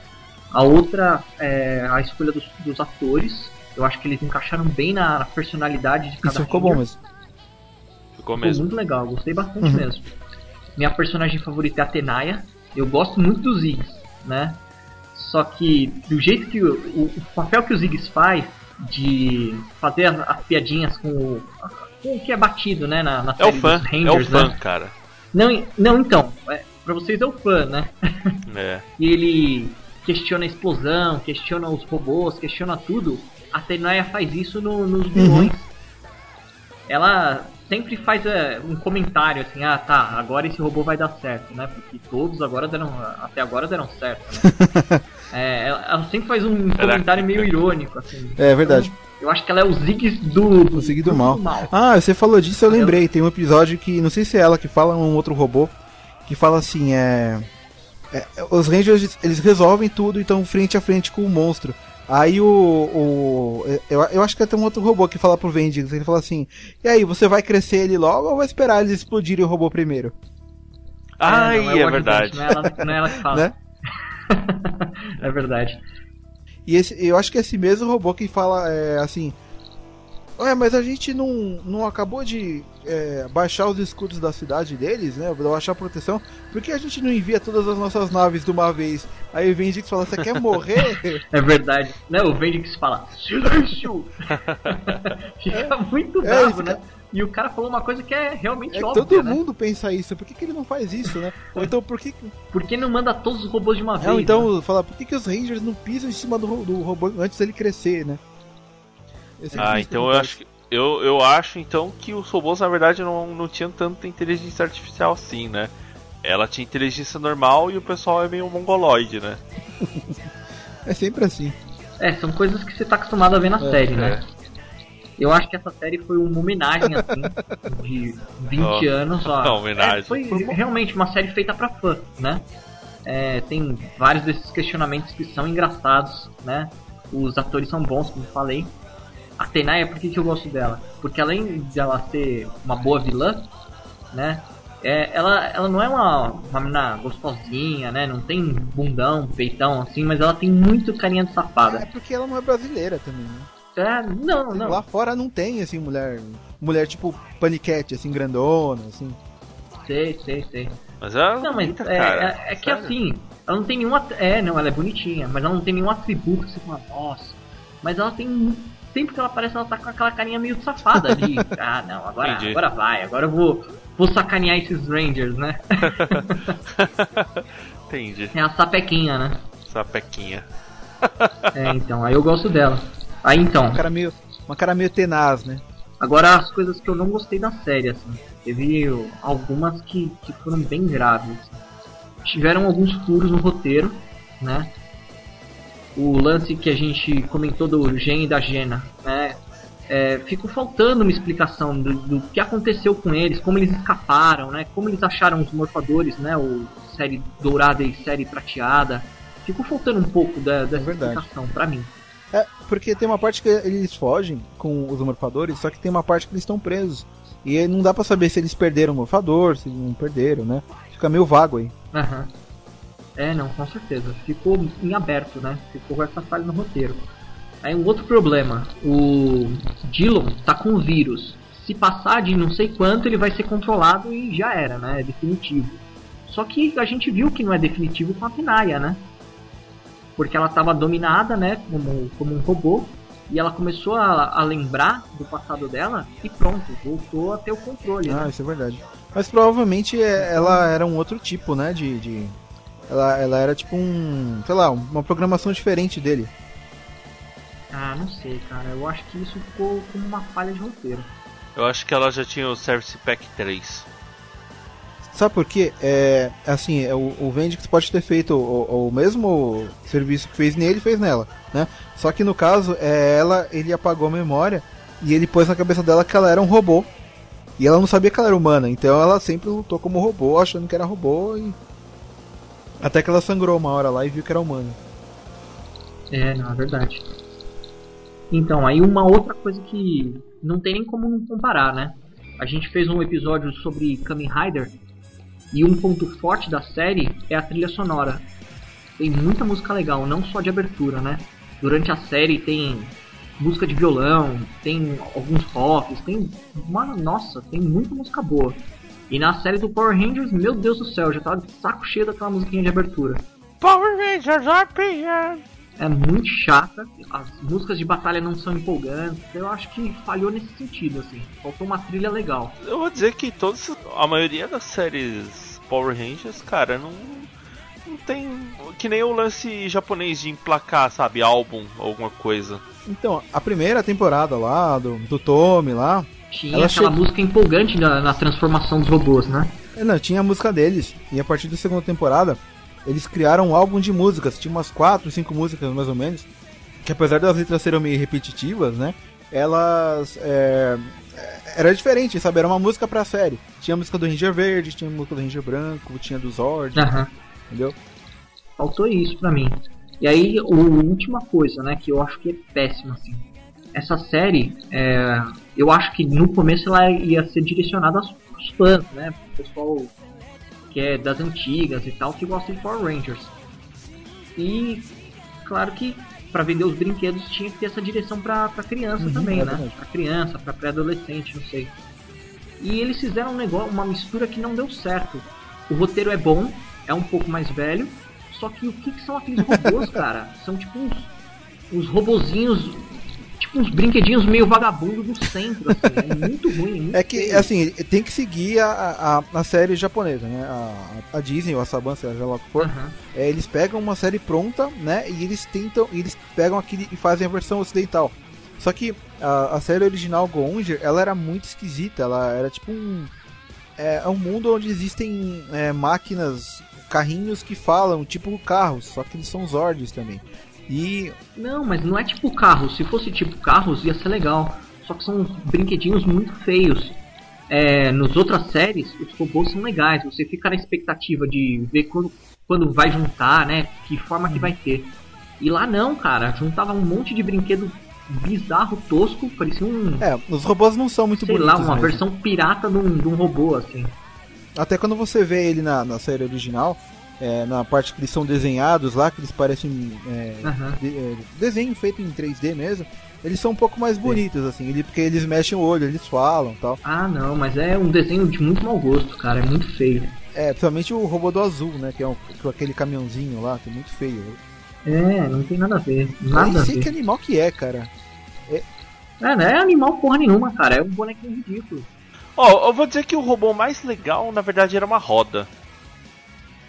A outra é a escolha dos, dos atores. Eu acho que eles encaixaram bem na, na personalidade de cada Isso ficou bom mesmo. Ficou mesmo. muito legal, gostei bastante Uhum. mesmo. Minha personagem favorita é a Tenaya. Eu gosto muito dos Ziggs, né? Só que do jeito que o, o- papel que o Ziggs faz de fazer as, as piadinhas com o, com o que é batido, né, na, na É o fã, dos é o Rangers, fã, né? cara. Não, não, então, é, pra vocês é o fã, né? É. e ele questiona a explosão, questiona os robôs, questiona tudo. A Tenaya faz isso no- nos vilões. Ela sempre faz é, um comentário assim, ah tá, agora esse robô vai dar certo, né? Porque todos agora deram, até agora deram certo. Né? É, ela, ela sempre faz um comentário meio irônico, assim. É verdade. Então, eu acho que ela é o Ziggs do, do, O Zig do mal. Ah, você falou disso, eu lembrei. Tem um episódio que, não sei se é ela que fala, um outro robô, que fala assim, é... é, os Rangers, eles resolvem tudo e estão frente a frente com o monstro. Aí o... o eu, eu acho que tem um outro robô que fala pro Vendix, ele fala assim, e aí, você vai crescer ele logo ou vai esperar eles explodirem o robô primeiro? Ai, não, é, ajudante, verdade. Não é, ela, não é ela que fala. Né? é verdade. E esse, eu acho que é esse mesmo robô que fala é, assim. Ué, mas a gente não, não acabou de é, baixar os escudos da cidade deles, né? Baixar a proteção. Por que a gente não envia todas as nossas naves de uma vez? Aí o Vendix fala: Você quer morrer? É verdade. Né? O Vendix fala, silêncio! Fica muito É, bravo, fica- né? E o cara falou uma coisa que é realmente É, óbvia, todo né? mundo pensa isso. Por que, que ele não faz isso, né? Ou então por que. Por que não manda todos os robôs de uma vez? Não, né? então fala: Por que, que os Rangers não pisam em cima do, do robô antes dele crescer, né? Esse é Ah, então eu acho que. Eu, eu acho então que os robôs na verdade não, não tinham tanta inteligência artificial assim, né? Ela tinha inteligência normal e o pessoal é meio mongoloide, né? É sempre assim. É, são coisas que você tá acostumado a ver na É, série, né? é. Eu acho que essa série foi uma homenagem, assim, de 20 Ó, anos. Ó. uma homenagem. É, foi realmente uma série feita pra fã, né? É, tem vários desses questionamentos que são engraçados, né? Os atores são bons, como eu falei. A Tenaya, por que, que eu gosto dela? Porque além de ela ser uma boa vilã, né? É, ela, ela não é uma, uma menina gostosinha, né? Não tem bundão, peitão, assim, mas ela tem muito carinha de safada. É porque ela não é brasileira também, né? É, não, não. Lá fora não tem, assim, mulher. Mulher tipo paniquete, assim, grandona, assim. Sei, sei, sei. Mas ela é Não, mas bonita, é, cara. é- é que assim, ela não tem nenhum. É, não, ela é bonitinha, mas ela não tem nenhum atributo que você fala, nossa. Mas ela tem. Sempre que ela aparece, ela tá com aquela carinha meio safada de. ah, não, agora, Entendi. agora vai, agora eu vou, vou sacanear esses Rangers, né? Entendi. É a sapequinha, né? Sapequinha. É, então, aí eu gosto dela. Aí então. Uma cara meio, uma cara meio tenaz, né? Agora as coisas que eu não gostei da série, assim. Teve algumas que, que foram bem graves. Tiveram alguns furos no roteiro, né? O lance que a gente comentou do Gen e da Jena, né? É, ficou faltando uma explicação do, do que aconteceu com eles, como eles escaparam, né? Como eles acharam os morfadores, né? O série dourada e série prateada. Ficou faltando um pouco da, dessa verdade. explicação pra mim. É, porque tem uma parte que eles fogem com os morfadores, só que tem uma parte que eles estão presos. E aí não dá pra saber se eles perderam o morfador, se não perderam, né? Fica meio vago aí. Aham. É, não, com certeza. Ficou em aberto, né? Ficou essa falha no roteiro. Aí um outro problema. O Dillon tá com vírus. Se passar de não sei quanto, ele vai ser controlado e já era, né? É definitivo. Só que a gente viu que não é definitivo com a Pinaya, né? Porque ela estava dominada, né? Como, como um robô. E ela começou a, a lembrar do passado dela e pronto, voltou a ter o controle. Ah, né? isso é verdade. Mas provavelmente é- ela era um outro tipo, né? De. de- Ela, ela era tipo um. sei lá, uma programação diferente dele. Ah, não sei, cara. Eu acho que isso ficou como uma falha de roteiro. Eu acho que ela já tinha o Service Pack 3. Sabe por quê? É, assim, é, o, o Vendix pode ter feito o, o mesmo serviço que fez nele, fez nela, né? Só que no caso, é, ela, ele apagou a memória e ele pôs na cabeça dela que ela era um robô. E ela não sabia que ela era humana, então ela sempre lutou como robô, achando que era robô e... Até que ela sangrou uma hora lá e viu que era humana. É, não, é verdade. Então, aí uma outra coisa que não tem nem como não comparar, né? A gente fez um episódio sobre Kamen Rider e um ponto forte da série é a trilha sonora. Tem muita música legal, não só de abertura, né? Durante a série tem música de violão, tem alguns rocks, tem. Mano, nossa, tem muita música boa. E na série do Power Rangers, meu Deus do céu, já tava de saco cheio daquela musiquinha de abertura. Power Rangers RPM! É muito chata, as músicas de batalha não são empolgantes, eu acho que falhou nesse sentido, assim. Faltou uma trilha legal. Eu vou dizer que todos, a maioria das séries Power Rangers, cara, não, não tem. Que nem o lance japonês de emplacar, sabe? Álbum, alguma coisa. Então, a primeira temporada lá, do, do Tommy lá. Tinha aquela chegou... música empolgante na, na, transformação dos robôs, né? É, não, tinha a música deles. E a partir da segunda temporada, eles criaram um álbum de músicas. Tinha umas 4, 5 músicas mais ou menos. Que apesar das letras serem meio repetitivas, né? Elas. É, era diferente, sabe? Era uma música pra série. Tinha a música do Ranger Verde, tinha a música do Ranger Branco, tinha do Zord. Uhum. Entendeu? Faltou isso pra mim. E aí, a última coisa, né, que eu acho que é péssima, assim. Essa série, é, eu acho que no começo ela ia ser direcionada aos, aos fãs, né? Pro pessoal que é das antigas e tal, que gosta de Power Rangers. E, claro que para vender os brinquedos tinha que ter essa direção pra, pra criança uhum, também, né? Pra criança, pra pré-adolescente, não sei. E eles fizeram um negócio, uma mistura que não deu certo. O roteiro é bom, é um pouco mais velho. Só que o que, que são aqueles robôs, cara? São tipo uns, uns robozinhos tipo uns brinquedinhos meio vagabundo do centro, assim. É muito ruim. É, muito é que, feio. assim, tem que seguir a, a, a série japonesa, né? A, a Disney ou a Saban, seja lá o que for. Uhum. É, eles pegam uma série pronta, né? E eles tentam, eles pegam aquilo e fazem a versão ocidental. Só que a, a série original Gonger, ela era muito esquisita. Ela era tipo um. É, é um mundo onde existem é, máquinas carrinhos que falam, tipo carros, só que eles são Zords também. E. Não, mas não é tipo carros. Se fosse tipo carros, ia ser legal. Só que são brinquedinhos muito feios. É, nos outras séries, os robôs são legais. Você fica na expectativa de ver quando, quando vai juntar, né? Que forma que vai ter. E lá não, cara. Juntava um monte de brinquedo bizarro, tosco, parecia um. É, os robôs não são muito sei bonitos. Sei lá, uma mesmo. versão pirata de um, de um robô, assim. Até quando você vê ele na, na série original, é, na parte que eles são desenhados lá, que eles parecem é, uhum. de, é, desenho feito em 3D mesmo, eles são um pouco mais bonitos, assim, ele, porque eles mexem o olho, eles falam tal. Ah, não, mas é um desenho de muito mau gosto, cara, é muito feio. É, principalmente o robô do azul, né, que é um, aquele caminhãozinho lá, que é muito feio. É, não tem nada a ver, nada Eu nem sei que animal que é, cara. É... é, não é animal porra nenhuma, cara, é um bonequinho ridículo. Ó, oh, eu vou dizer que o robô mais legal, na verdade, era uma roda.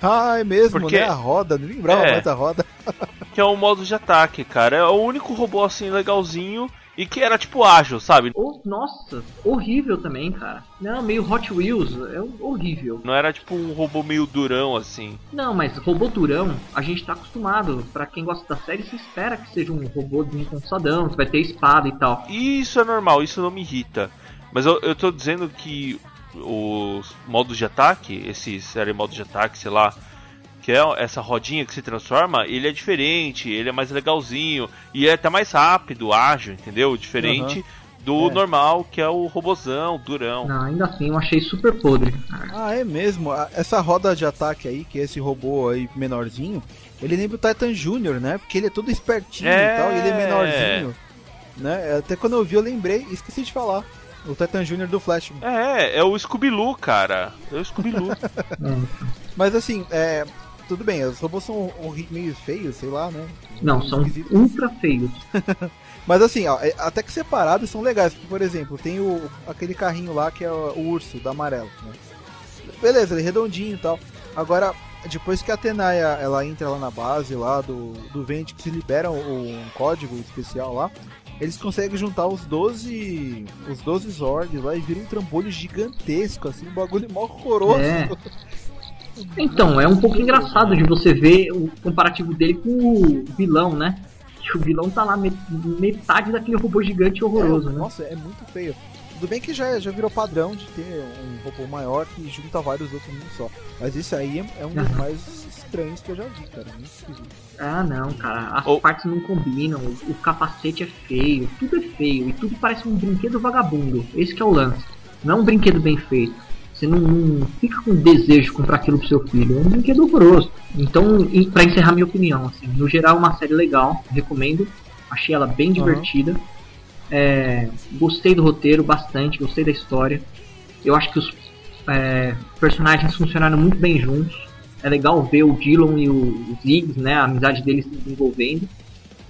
Ah, é mesmo, Porque... né? A roda, não lembrava é, mais da roda. que é o modo de ataque, cara. É o único robô assim legalzinho e que era tipo ágil, sabe? Oh, nossa, horrível também, cara. Não, meio Hot Wheels, é horrível. Não era tipo um robô meio durão assim. Não, mas robô durão, a gente tá acostumado. Para quem gosta da série, se espera que seja um robô de um cansadão, que vai ter espada e tal. Isso é normal, isso não me irrita. Mas eu, eu tô dizendo que os modos de ataque, esse série modo de ataque, sei lá, que é essa rodinha que se transforma, ele é diferente, ele é mais legalzinho e é até mais rápido, ágil, entendeu? Diferente uhum. do é. normal, que é o robozão, durão. Não, ainda assim eu achei super podre. Ah, é mesmo. Essa roda de ataque aí, que é esse robô aí menorzinho, ele lembra o Titan Jr., né? Porque ele é todo espertinho é... e tal, e ele é menorzinho. Né? Até quando eu vi eu lembrei, esqueci de falar. O Titan Jr. do Flash. É, é o Scooby-Doo, cara. É o Scooby-Doo. Mas assim, é, tudo bem, os robôs são meio feios, sei lá, né? Não, são ultra feios. Mas assim, ó, é, até que separados são legais. Porque, por exemplo, tem o, aquele carrinho lá que é o, o urso, da amarelo. Né? Beleza, ele é redondinho e tal. Agora, depois que a Tenaya ela entra lá na base lá do, do Vente, que se libera um, um código especial lá, eles conseguem juntar os 12 os 12 Zords lá e viram um trambolho gigantesco, assim, um bagulho mó horroroso. É. Então, é um pouco engraçado de você ver o comparativo dele com o vilão, né? Que o vilão tá lá metade daquele robô gigante horroroso, é, né? Nossa, é muito feio. Tudo bem que já, já virou padrão de ter um robô maior que junta vários outros num só. Mas isso aí é um dos mais estranhos que eu já vi, cara. Muito esquisito. Ah, não, cara. As oh. partes não combinam, o, capacete é feio, tudo é feio e tudo parece um brinquedo vagabundo. Esse é o lance. Não é um brinquedo bem feito. Você não, não fica com desejo de comprar aquilo pro seu filho. É um brinquedo horroroso. Então, e pra encerrar minha opinião, assim, no geral, é uma série legal, recomendo. Achei ela bem divertida. Uhum. É, gostei do roteiro bastante, gostei da história. Eu acho que os é, personagens funcionaram muito bem juntos. É legal ver o Dylan e o Ziggs, né? A amizade deles se desenvolvendo.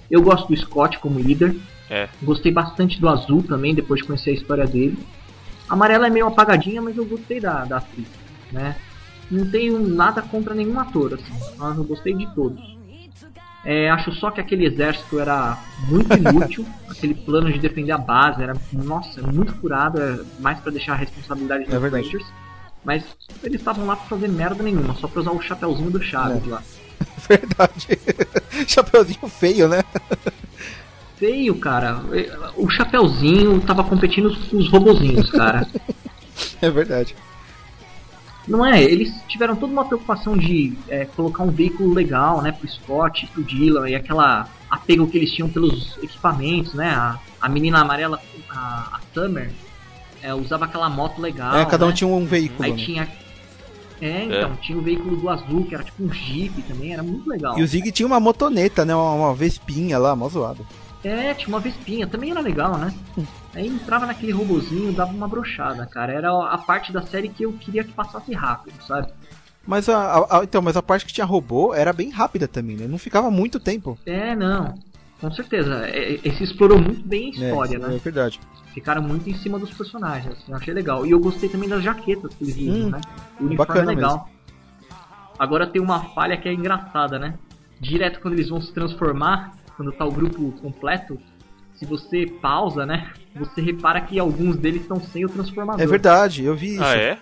Eu gosto do Scott como líder. É. Gostei bastante do Azul também, depois de conhecer a história dele. A Amarela é meio apagadinha, mas eu gostei da, da atriz, né? Não tenho nada contra nenhum ator, assim, mas eu gostei de todos. É, acho só que aquele exército era muito inútil, aquele plano de defender a base era, nossa, muito furado, é mais para deixar a responsabilidade dos É. Rangers. Mas eles estavam lá pra fazer merda nenhuma, só pra usar o chapeuzinho do Chaves É. lá. Verdade. Chapeuzinho feio, né? Feio, cara. O chapeuzinho tava competindo com os robozinhos, cara. É verdade. Não é, eles tiveram toda uma preocupação de é, colocar um veículo legal, né, pro Scott, pro Dylan, e aquela apego que eles tinham pelos equipamentos, né, a, a menina amarela, a, a Summer, é, usava aquela moto legal, é, cada um né? tinha um veículo. Aí né? tinha... É, então, tinha o veículo do azul, que era tipo um Jeep também, era muito legal. E o Zig tinha uma motoneta, né? Uma, uma vespinha lá, mó zoado. É, tinha uma Vespinha, também era legal, né? Aí entrava naquele robozinho, dava uma brochada, cara. Era a parte da série que eu queria que passasse rápido, sabe? Mas a- a- então, mas a parte que tinha robô era bem rápida também, né? Não ficava muito tempo. É, não. Com certeza. É, é, Esse explorou muito bem a história, é, né? É verdade. Ficaram muito em cima dos personagens, assim, eu achei legal. E eu gostei também das jaquetas que eles usam, Hum, né? O uniforme é legal. Agora tem uma falha que é engraçada, né? Direto quando eles vão se transformar, quando tá o grupo completo, se você pausa, né? Você repara que alguns deles estão sem o transformador. É verdade, eu vi isso. Ah, é?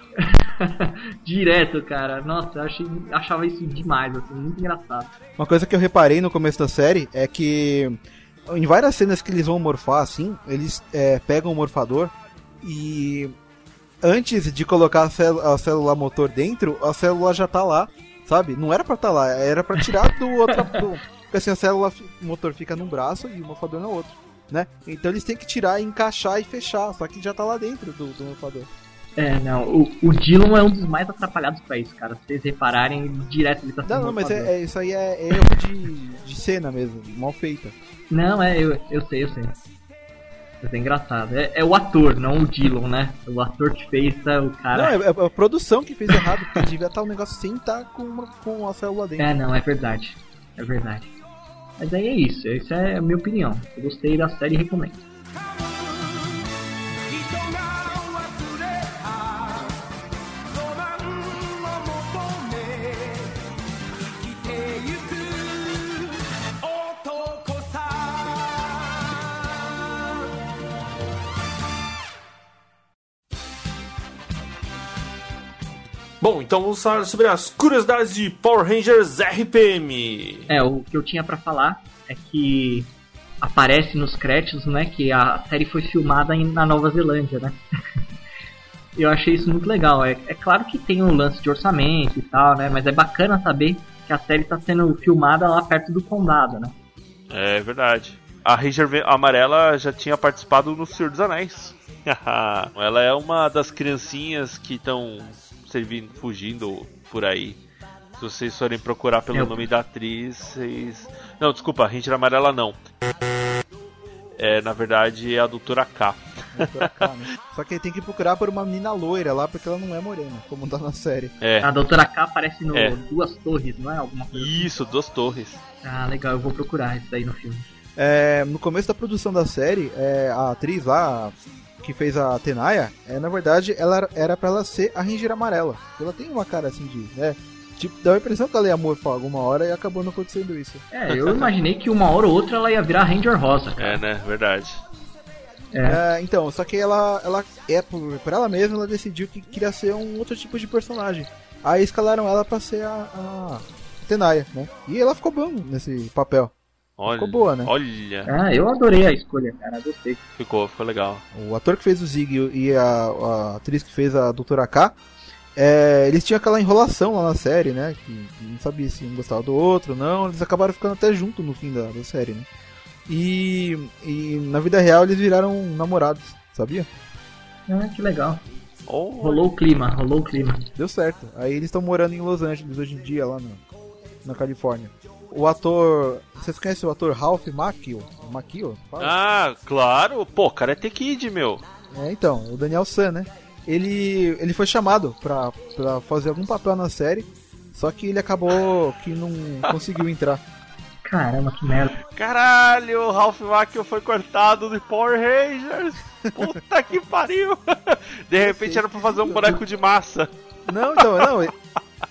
Direto, cara. Nossa, eu achei, achava isso demais, assim, muito engraçado. Uma coisa que eu reparei no começo da série é que em várias cenas que eles vão morfar assim, eles é, pegam o morfador e antes de colocar a, a célula motor dentro, a célula já tá lá, sabe? Não era pra estar lá, era pra tirar do outro. porque assim, a célula motor fica num braço e o morfador no outro, né? Então eles têm que tirar, encaixar e fechar, só que já tá lá dentro do, do morfador. É, não, o, o Dylan é um dos mais atrapalhados pra isso, cara. Se vocês repararem, direto ele tá Não, não, mas é, é- isso aí é, é erro de, de cena mesmo, mal feita. Não, é, eu, eu sei, eu sei. Mas é engraçado. É, é o ator, não o Dylan, né? O ator que fez tá, o cara. Não, é, é a produção que fez errado, porque devia estar o negócio sem estar com, uma- com a célula dentro. É, não, é verdade. É verdade. Mas aí é isso, essa é a minha opinião. Eu gostei da série e recomendo. Bom, então vamos falar sobre as curiosidades de Power Rangers RPM. É, o que eu tinha pra falar é que aparece nos créditos, né, que a série foi filmada em- na Nova Zelândia, né? eu achei isso muito legal. É, é claro que tem um lance de orçamento e tal, né? Mas é bacana saber que a série está sendo filmada lá perto do condado, né? É verdade. A Ranger Amarela já tinha participado no Senhor dos Anéis. Ela é uma das criancinhas que estão servindo, fugindo por aí. Se vocês forem procurar pelo Eu- nome da atriz, vocês. Não, desculpa, a Ranger Amarela não. É, na verdade, é a Doutora K. Doutora K, né? Só que aí tem que procurar por uma menina loira lá, porque ela não é morena, como tá na série. É. A Doutora K aparece no É. Duas Torres, não é? Alguma coisa assim? Isso, duas torres. Ah, legal, eu vou procurar isso daí no filme. É, no começo da produção da série, é, a atriz lá, que fez a Tenaya, é, na verdade, ela era- pra ela ser a Ranger Amarela. Ela tem uma cara assim de, né? Tipo, dá a impressão que ela ia morfar alguma hora e acabou não acontecendo isso. É, eu imaginei que uma hora ou outra ela ia virar Ranger Rosa. É, né? Verdade. É, então, só que ela, ela é por, por ela mesma, ela decidiu que queria ser um outro tipo de personagem. Aí escalaram ela pra ser a, a Tenaya, né? E ela ficou bom nesse papel. Olha, Ficou boa, né? Olha. Ah, eu adorei a escolha, cara, gostei. Ficou, ficou legal. O ator que fez o Zig e a, a atriz que fez a Doutora K, é, eles tinham aquela enrolação lá na série, né? Que, que não sabia se um gostava do outro, não. Eles acabaram ficando até junto no fim da, da série, né? E, e na vida real eles viraram namorados, sabia? Ah, que legal. Oh, Rolou o clima, rolou o clima. Deu certo. Aí eles estão morando em Los Angeles hoje em dia, lá na, na Califórnia. O ator. Vocês conhecem o ator Ralph Macchio? Macchio? Fala. Ah, claro. Pô, Karate Kid, meu. É, então, o Daniel San, né? Ele, ele foi chamado pra, pra fazer algum papel na série, só que ele acabou que não conseguiu entrar. Caramba, que merda. Caralho, o Ralph Macchio foi cortado de Power Rangers. Puta que pariu. De repente era pra fazer um boneco de massa. Não, então, não.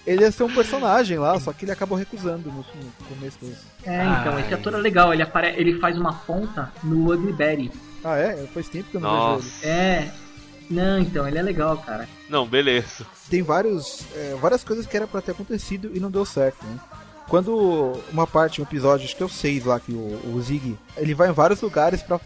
Ele ia ser um personagem lá, só que ele acabou recusando no, no começo do. É, então, Ai. esse ator é legal, ele, apare... ele faz uma ponta no Ugly Betty. Ah, é? Faz tempo que eu não Nossa. vejo ele. É. Não, então, ele é legal, cara. Não, beleza. Tem vários, é, várias coisas que era pra ter acontecido e não deu certo, né? Quando uma parte, um episódio, acho que é o 6 lá, que o, o Zig, ele vai em vários lugares pra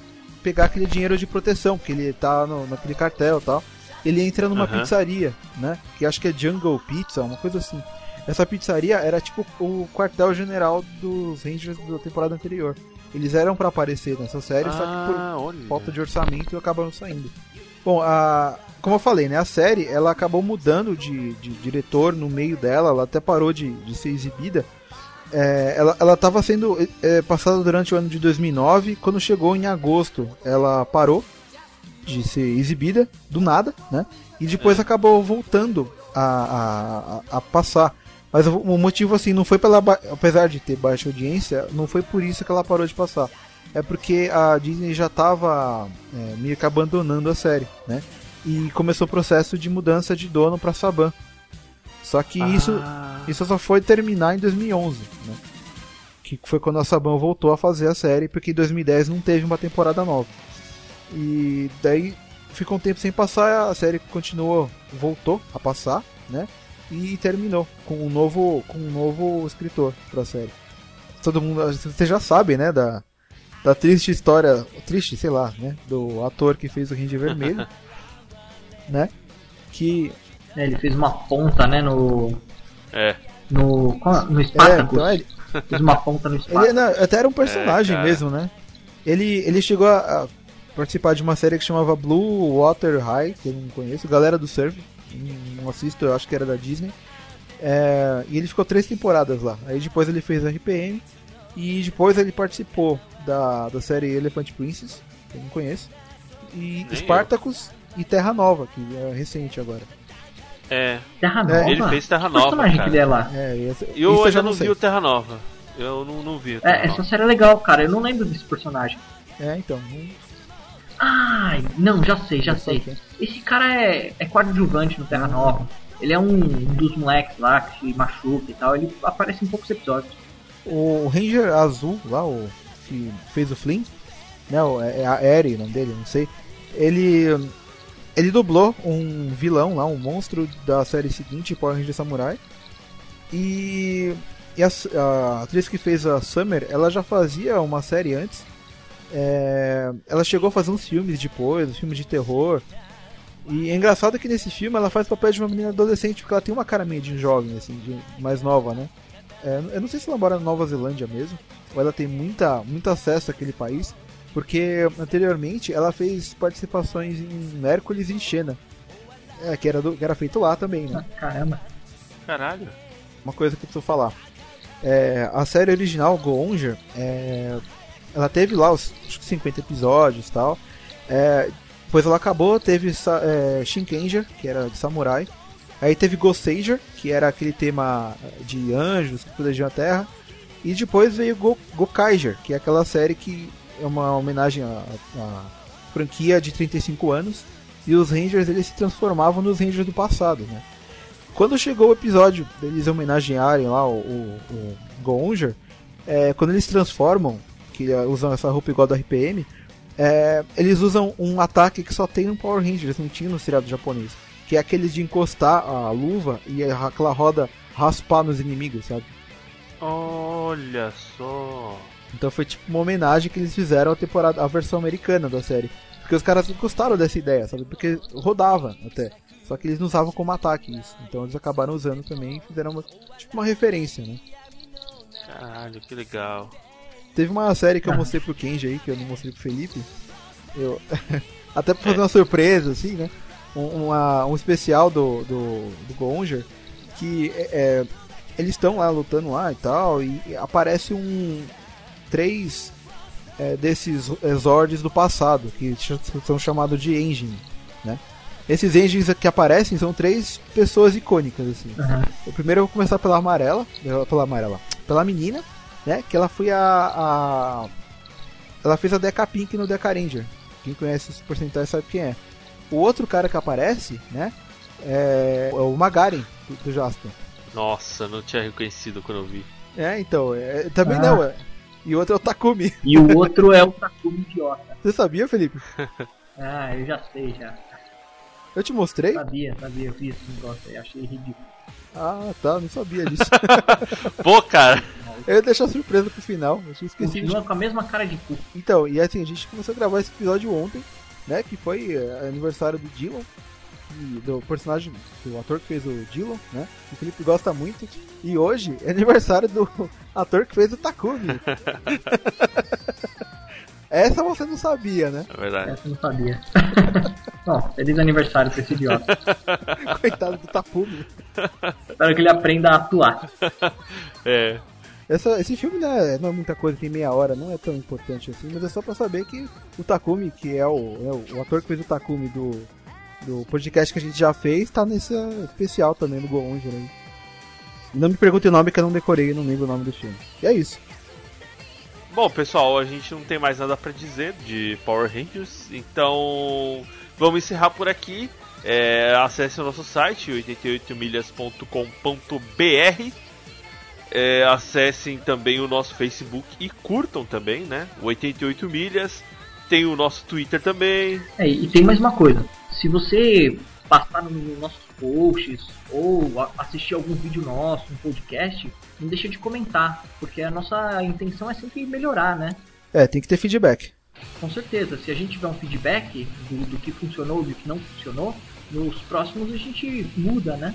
pegar aquele dinheiro de proteção, porque ele tá no, naquele cartel e tal. Ele entra numa pizzaria, né? Que acho que é Jungle Pizza, uma coisa assim. Essa pizzaria era tipo o quartel-general dos Rangers da temporada anterior. Eles eram pra aparecer nessa série, só que por Ah, olha. falta de orçamento acabaram saindo. Bom, a, como eu falei, né, a série ela acabou mudando de, de diretor no meio dela, ela até parou de, de ser exibida. É, ela ela estava sendo é, passada durante o ano de 2009, quando chegou em agosto, ela parou de ser exibida do nada, né? E depois acabou voltando a, a, a- passar. Mas o, o motivo assim não foi pela apesar de ter baixa audiência, não foi por isso que ela parou de passar. É porque a Disney já estava meio que abandonando a série, né? E começou o processo de mudança de dono para Saban. Só que isso Ah. isso só foi terminar em 2011, né? Que foi quando a Saban voltou a fazer a série, porque em 2010 não teve uma temporada nova. E daí ficou um tempo sem passar, a série continuou, voltou a passar, né? E terminou com um novo, com um novo escritor pra série. Todo mundo, você já sabe, né, da, da triste história, triste, sei lá, né, do ator que fez o Ranger Vermelho, né? Que É, ele fez uma ponta, né, no. É. No. qual- No é, Spartacus. então ele, Fez uma ponta no Ele Spartacus. não, até era um personagem É, mesmo, né? Ele, ele chegou a, a participar de uma série que chamava Blue Water High, que eu não conheço, Galera do Surf, não assisto, eu acho que era da Disney. É, e ele ficou três temporadas lá. Aí depois ele fez RPM e depois ele participou da, da série Elephant Princess, que eu não conheço, e Nem Spartacus e Terra Nova, que é recente agora. É. Terra É, Nova. Ele fez Terra Que Nova, cara. que ele é lá? É, e essa- eu já não sei. vi o Terra Nova. Eu não, não vi É, essa série é legal, cara. Eu não lembro desse personagem. É, então. Ai, não, já sei, já sei. Esse cara é, é coadjuvante no Terra Nova. Ele é um dos moleques lá que se machuca e tal. Ele aparece em poucos episódios. O Ranger Azul, lá, o que fez o Flynn, né? o- É a Eri, o nome dele, não sei. Ele. Ele dublou um vilão lá, um monstro da série seguinte, Power Ranger Samurai. E. E a, a atriz que fez a Summer, ela já fazia uma série antes. É, ela chegou a fazer uns filmes depois, uns filmes de terror. E é engraçado que nesse filme ela faz o papel de uma menina adolescente, porque ela tem uma cara meio de jovem, assim, de, mais nova, né? É, eu não sei se ela mora na Nova Zelândia mesmo, ou ela tem muita, muito acesso àquele país, porque anteriormente ela fez participações em Hércules e em Xena, é, que, era do- que era feito lá também, né? Caramba. Caralho. Uma coisa que eu preciso falar. É, a série original, Goonger, é, ela teve lá os acho que 50 episódios e tal. É, depois ela acabou, teve é, Shinkenger, que era de samurai. Aí teve Ghostager, que era aquele tema de anjos que protegiam a Terra. E depois veio Go Gokaiger, que é aquela série que é uma homenagem à, à franquia de 35 anos. E os Rangers eles se transformavam nos Rangers do passado, né? Quando chegou o episódio deles homenagearem lá o, o, o Gonger, é, quando eles se transformam, que é, usam essa roupa igual do RPM, é, eles usam um ataque que só tem no Power Rangers, não tinha no seriado japonês. Que é aqueles de encostar a luva e aquela roda raspar nos inimigos, sabe? Olha só. Então foi tipo uma homenagem que eles fizeram à temporada, à versão americana da série. Porque os caras gostaram dessa ideia, sabe? Porque rodava até. Só que eles não usavam como ataque isso. Então eles acabaram usando também e fizeram uma, tipo uma referência, né? Caralho, que legal. Teve uma série que eu Ah. mostrei pro Kenji aí, que eu não mostrei pro Felipe. Eu... Até pra fazer uma surpresa, assim, né? Um, uma- um especial do, do, do Gonger, que é, é, eles estão lá lutando lá e tal, e aparece um. três é, desses Zords do passado, que são chamados de Engine, né? Esses Engines que aparecem são três pessoas icônicas, assim. O primeiro eu vou começar pela amarela, pela amarela, pela menina, né? Que ela foi a. a- ela fez a Deca Pink no Deca Ranger. Quem conhece os porcentuais sabe quem é. O outro cara que aparece, né? É, é o Magaren, do, do Jasper. Nossa, não tinha reconhecido quando eu vi. É, então, é, também Ah. não, é. E o outro é o Takumi. E o outro é o Takumi idiota. Você sabia, Felipe? Ah, eu já sei, já. Eu te mostrei? Sabia, sabia, eu vi esse negócio aí, achei ridículo. Ah, tá, não sabia disso. Pô, cara. Eu ia deixar surpresa pro final, eu tinha esquecido. Continua com a mesma cara de cu. Então, e assim, a gente começou a gravar esse episódio ontem, né? Que foi eh, aniversário do Dylan, e do personagem, do ator que fez o Dylan, né? Que o Felipe gosta muito. E hoje é aniversário do ator que fez o Takumi. Essa você não sabia, né? É verdade. Essa eu não sabia. Bom, feliz aniversário pra esse idiota. Coitado do Takumi. Espero que ele aprenda a atuar. É. Essa, esse filme né, não é muita coisa, tem meia hora, não é tão importante assim, mas é só pra saber que o Takumi, que é o, é o, o ator que fez o Takumi do, do podcast que a gente já fez, tá nesse especial também no Go Onde aí. Não me pergunte o nome que eu não decorei, não lembro o nome do filme. E é isso. Bom, pessoal, a gente não tem mais nada pra dizer de Power Rangers, então vamos encerrar por aqui. É, acesse o nosso site 88milhas.com.br. É, acessem também o nosso Facebook e curtam também, né? O 88 milhas. Tem o nosso Twitter também. É, e tem mais uma coisa. Se você passar nos nossos posts ou a- assistir algum vídeo nosso, um podcast, não deixa de comentar, porque a nossa intenção é sempre melhorar, né? É, tem que ter feedback. Com certeza, se a gente tiver um feedback do, do que funcionou, do que não funcionou, nos próximos a gente muda, né?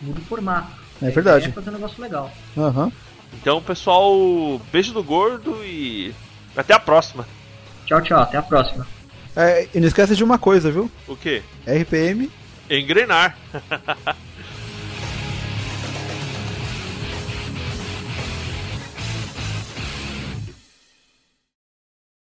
Muda o formato. É verdade. É fazer um negócio legal. Aham. Então, pessoal, beijo do gordo e até a próxima. Tchau, tchau, até a próxima. É, e não esqueça de uma coisa, viu? O quê? RPM Engrenar.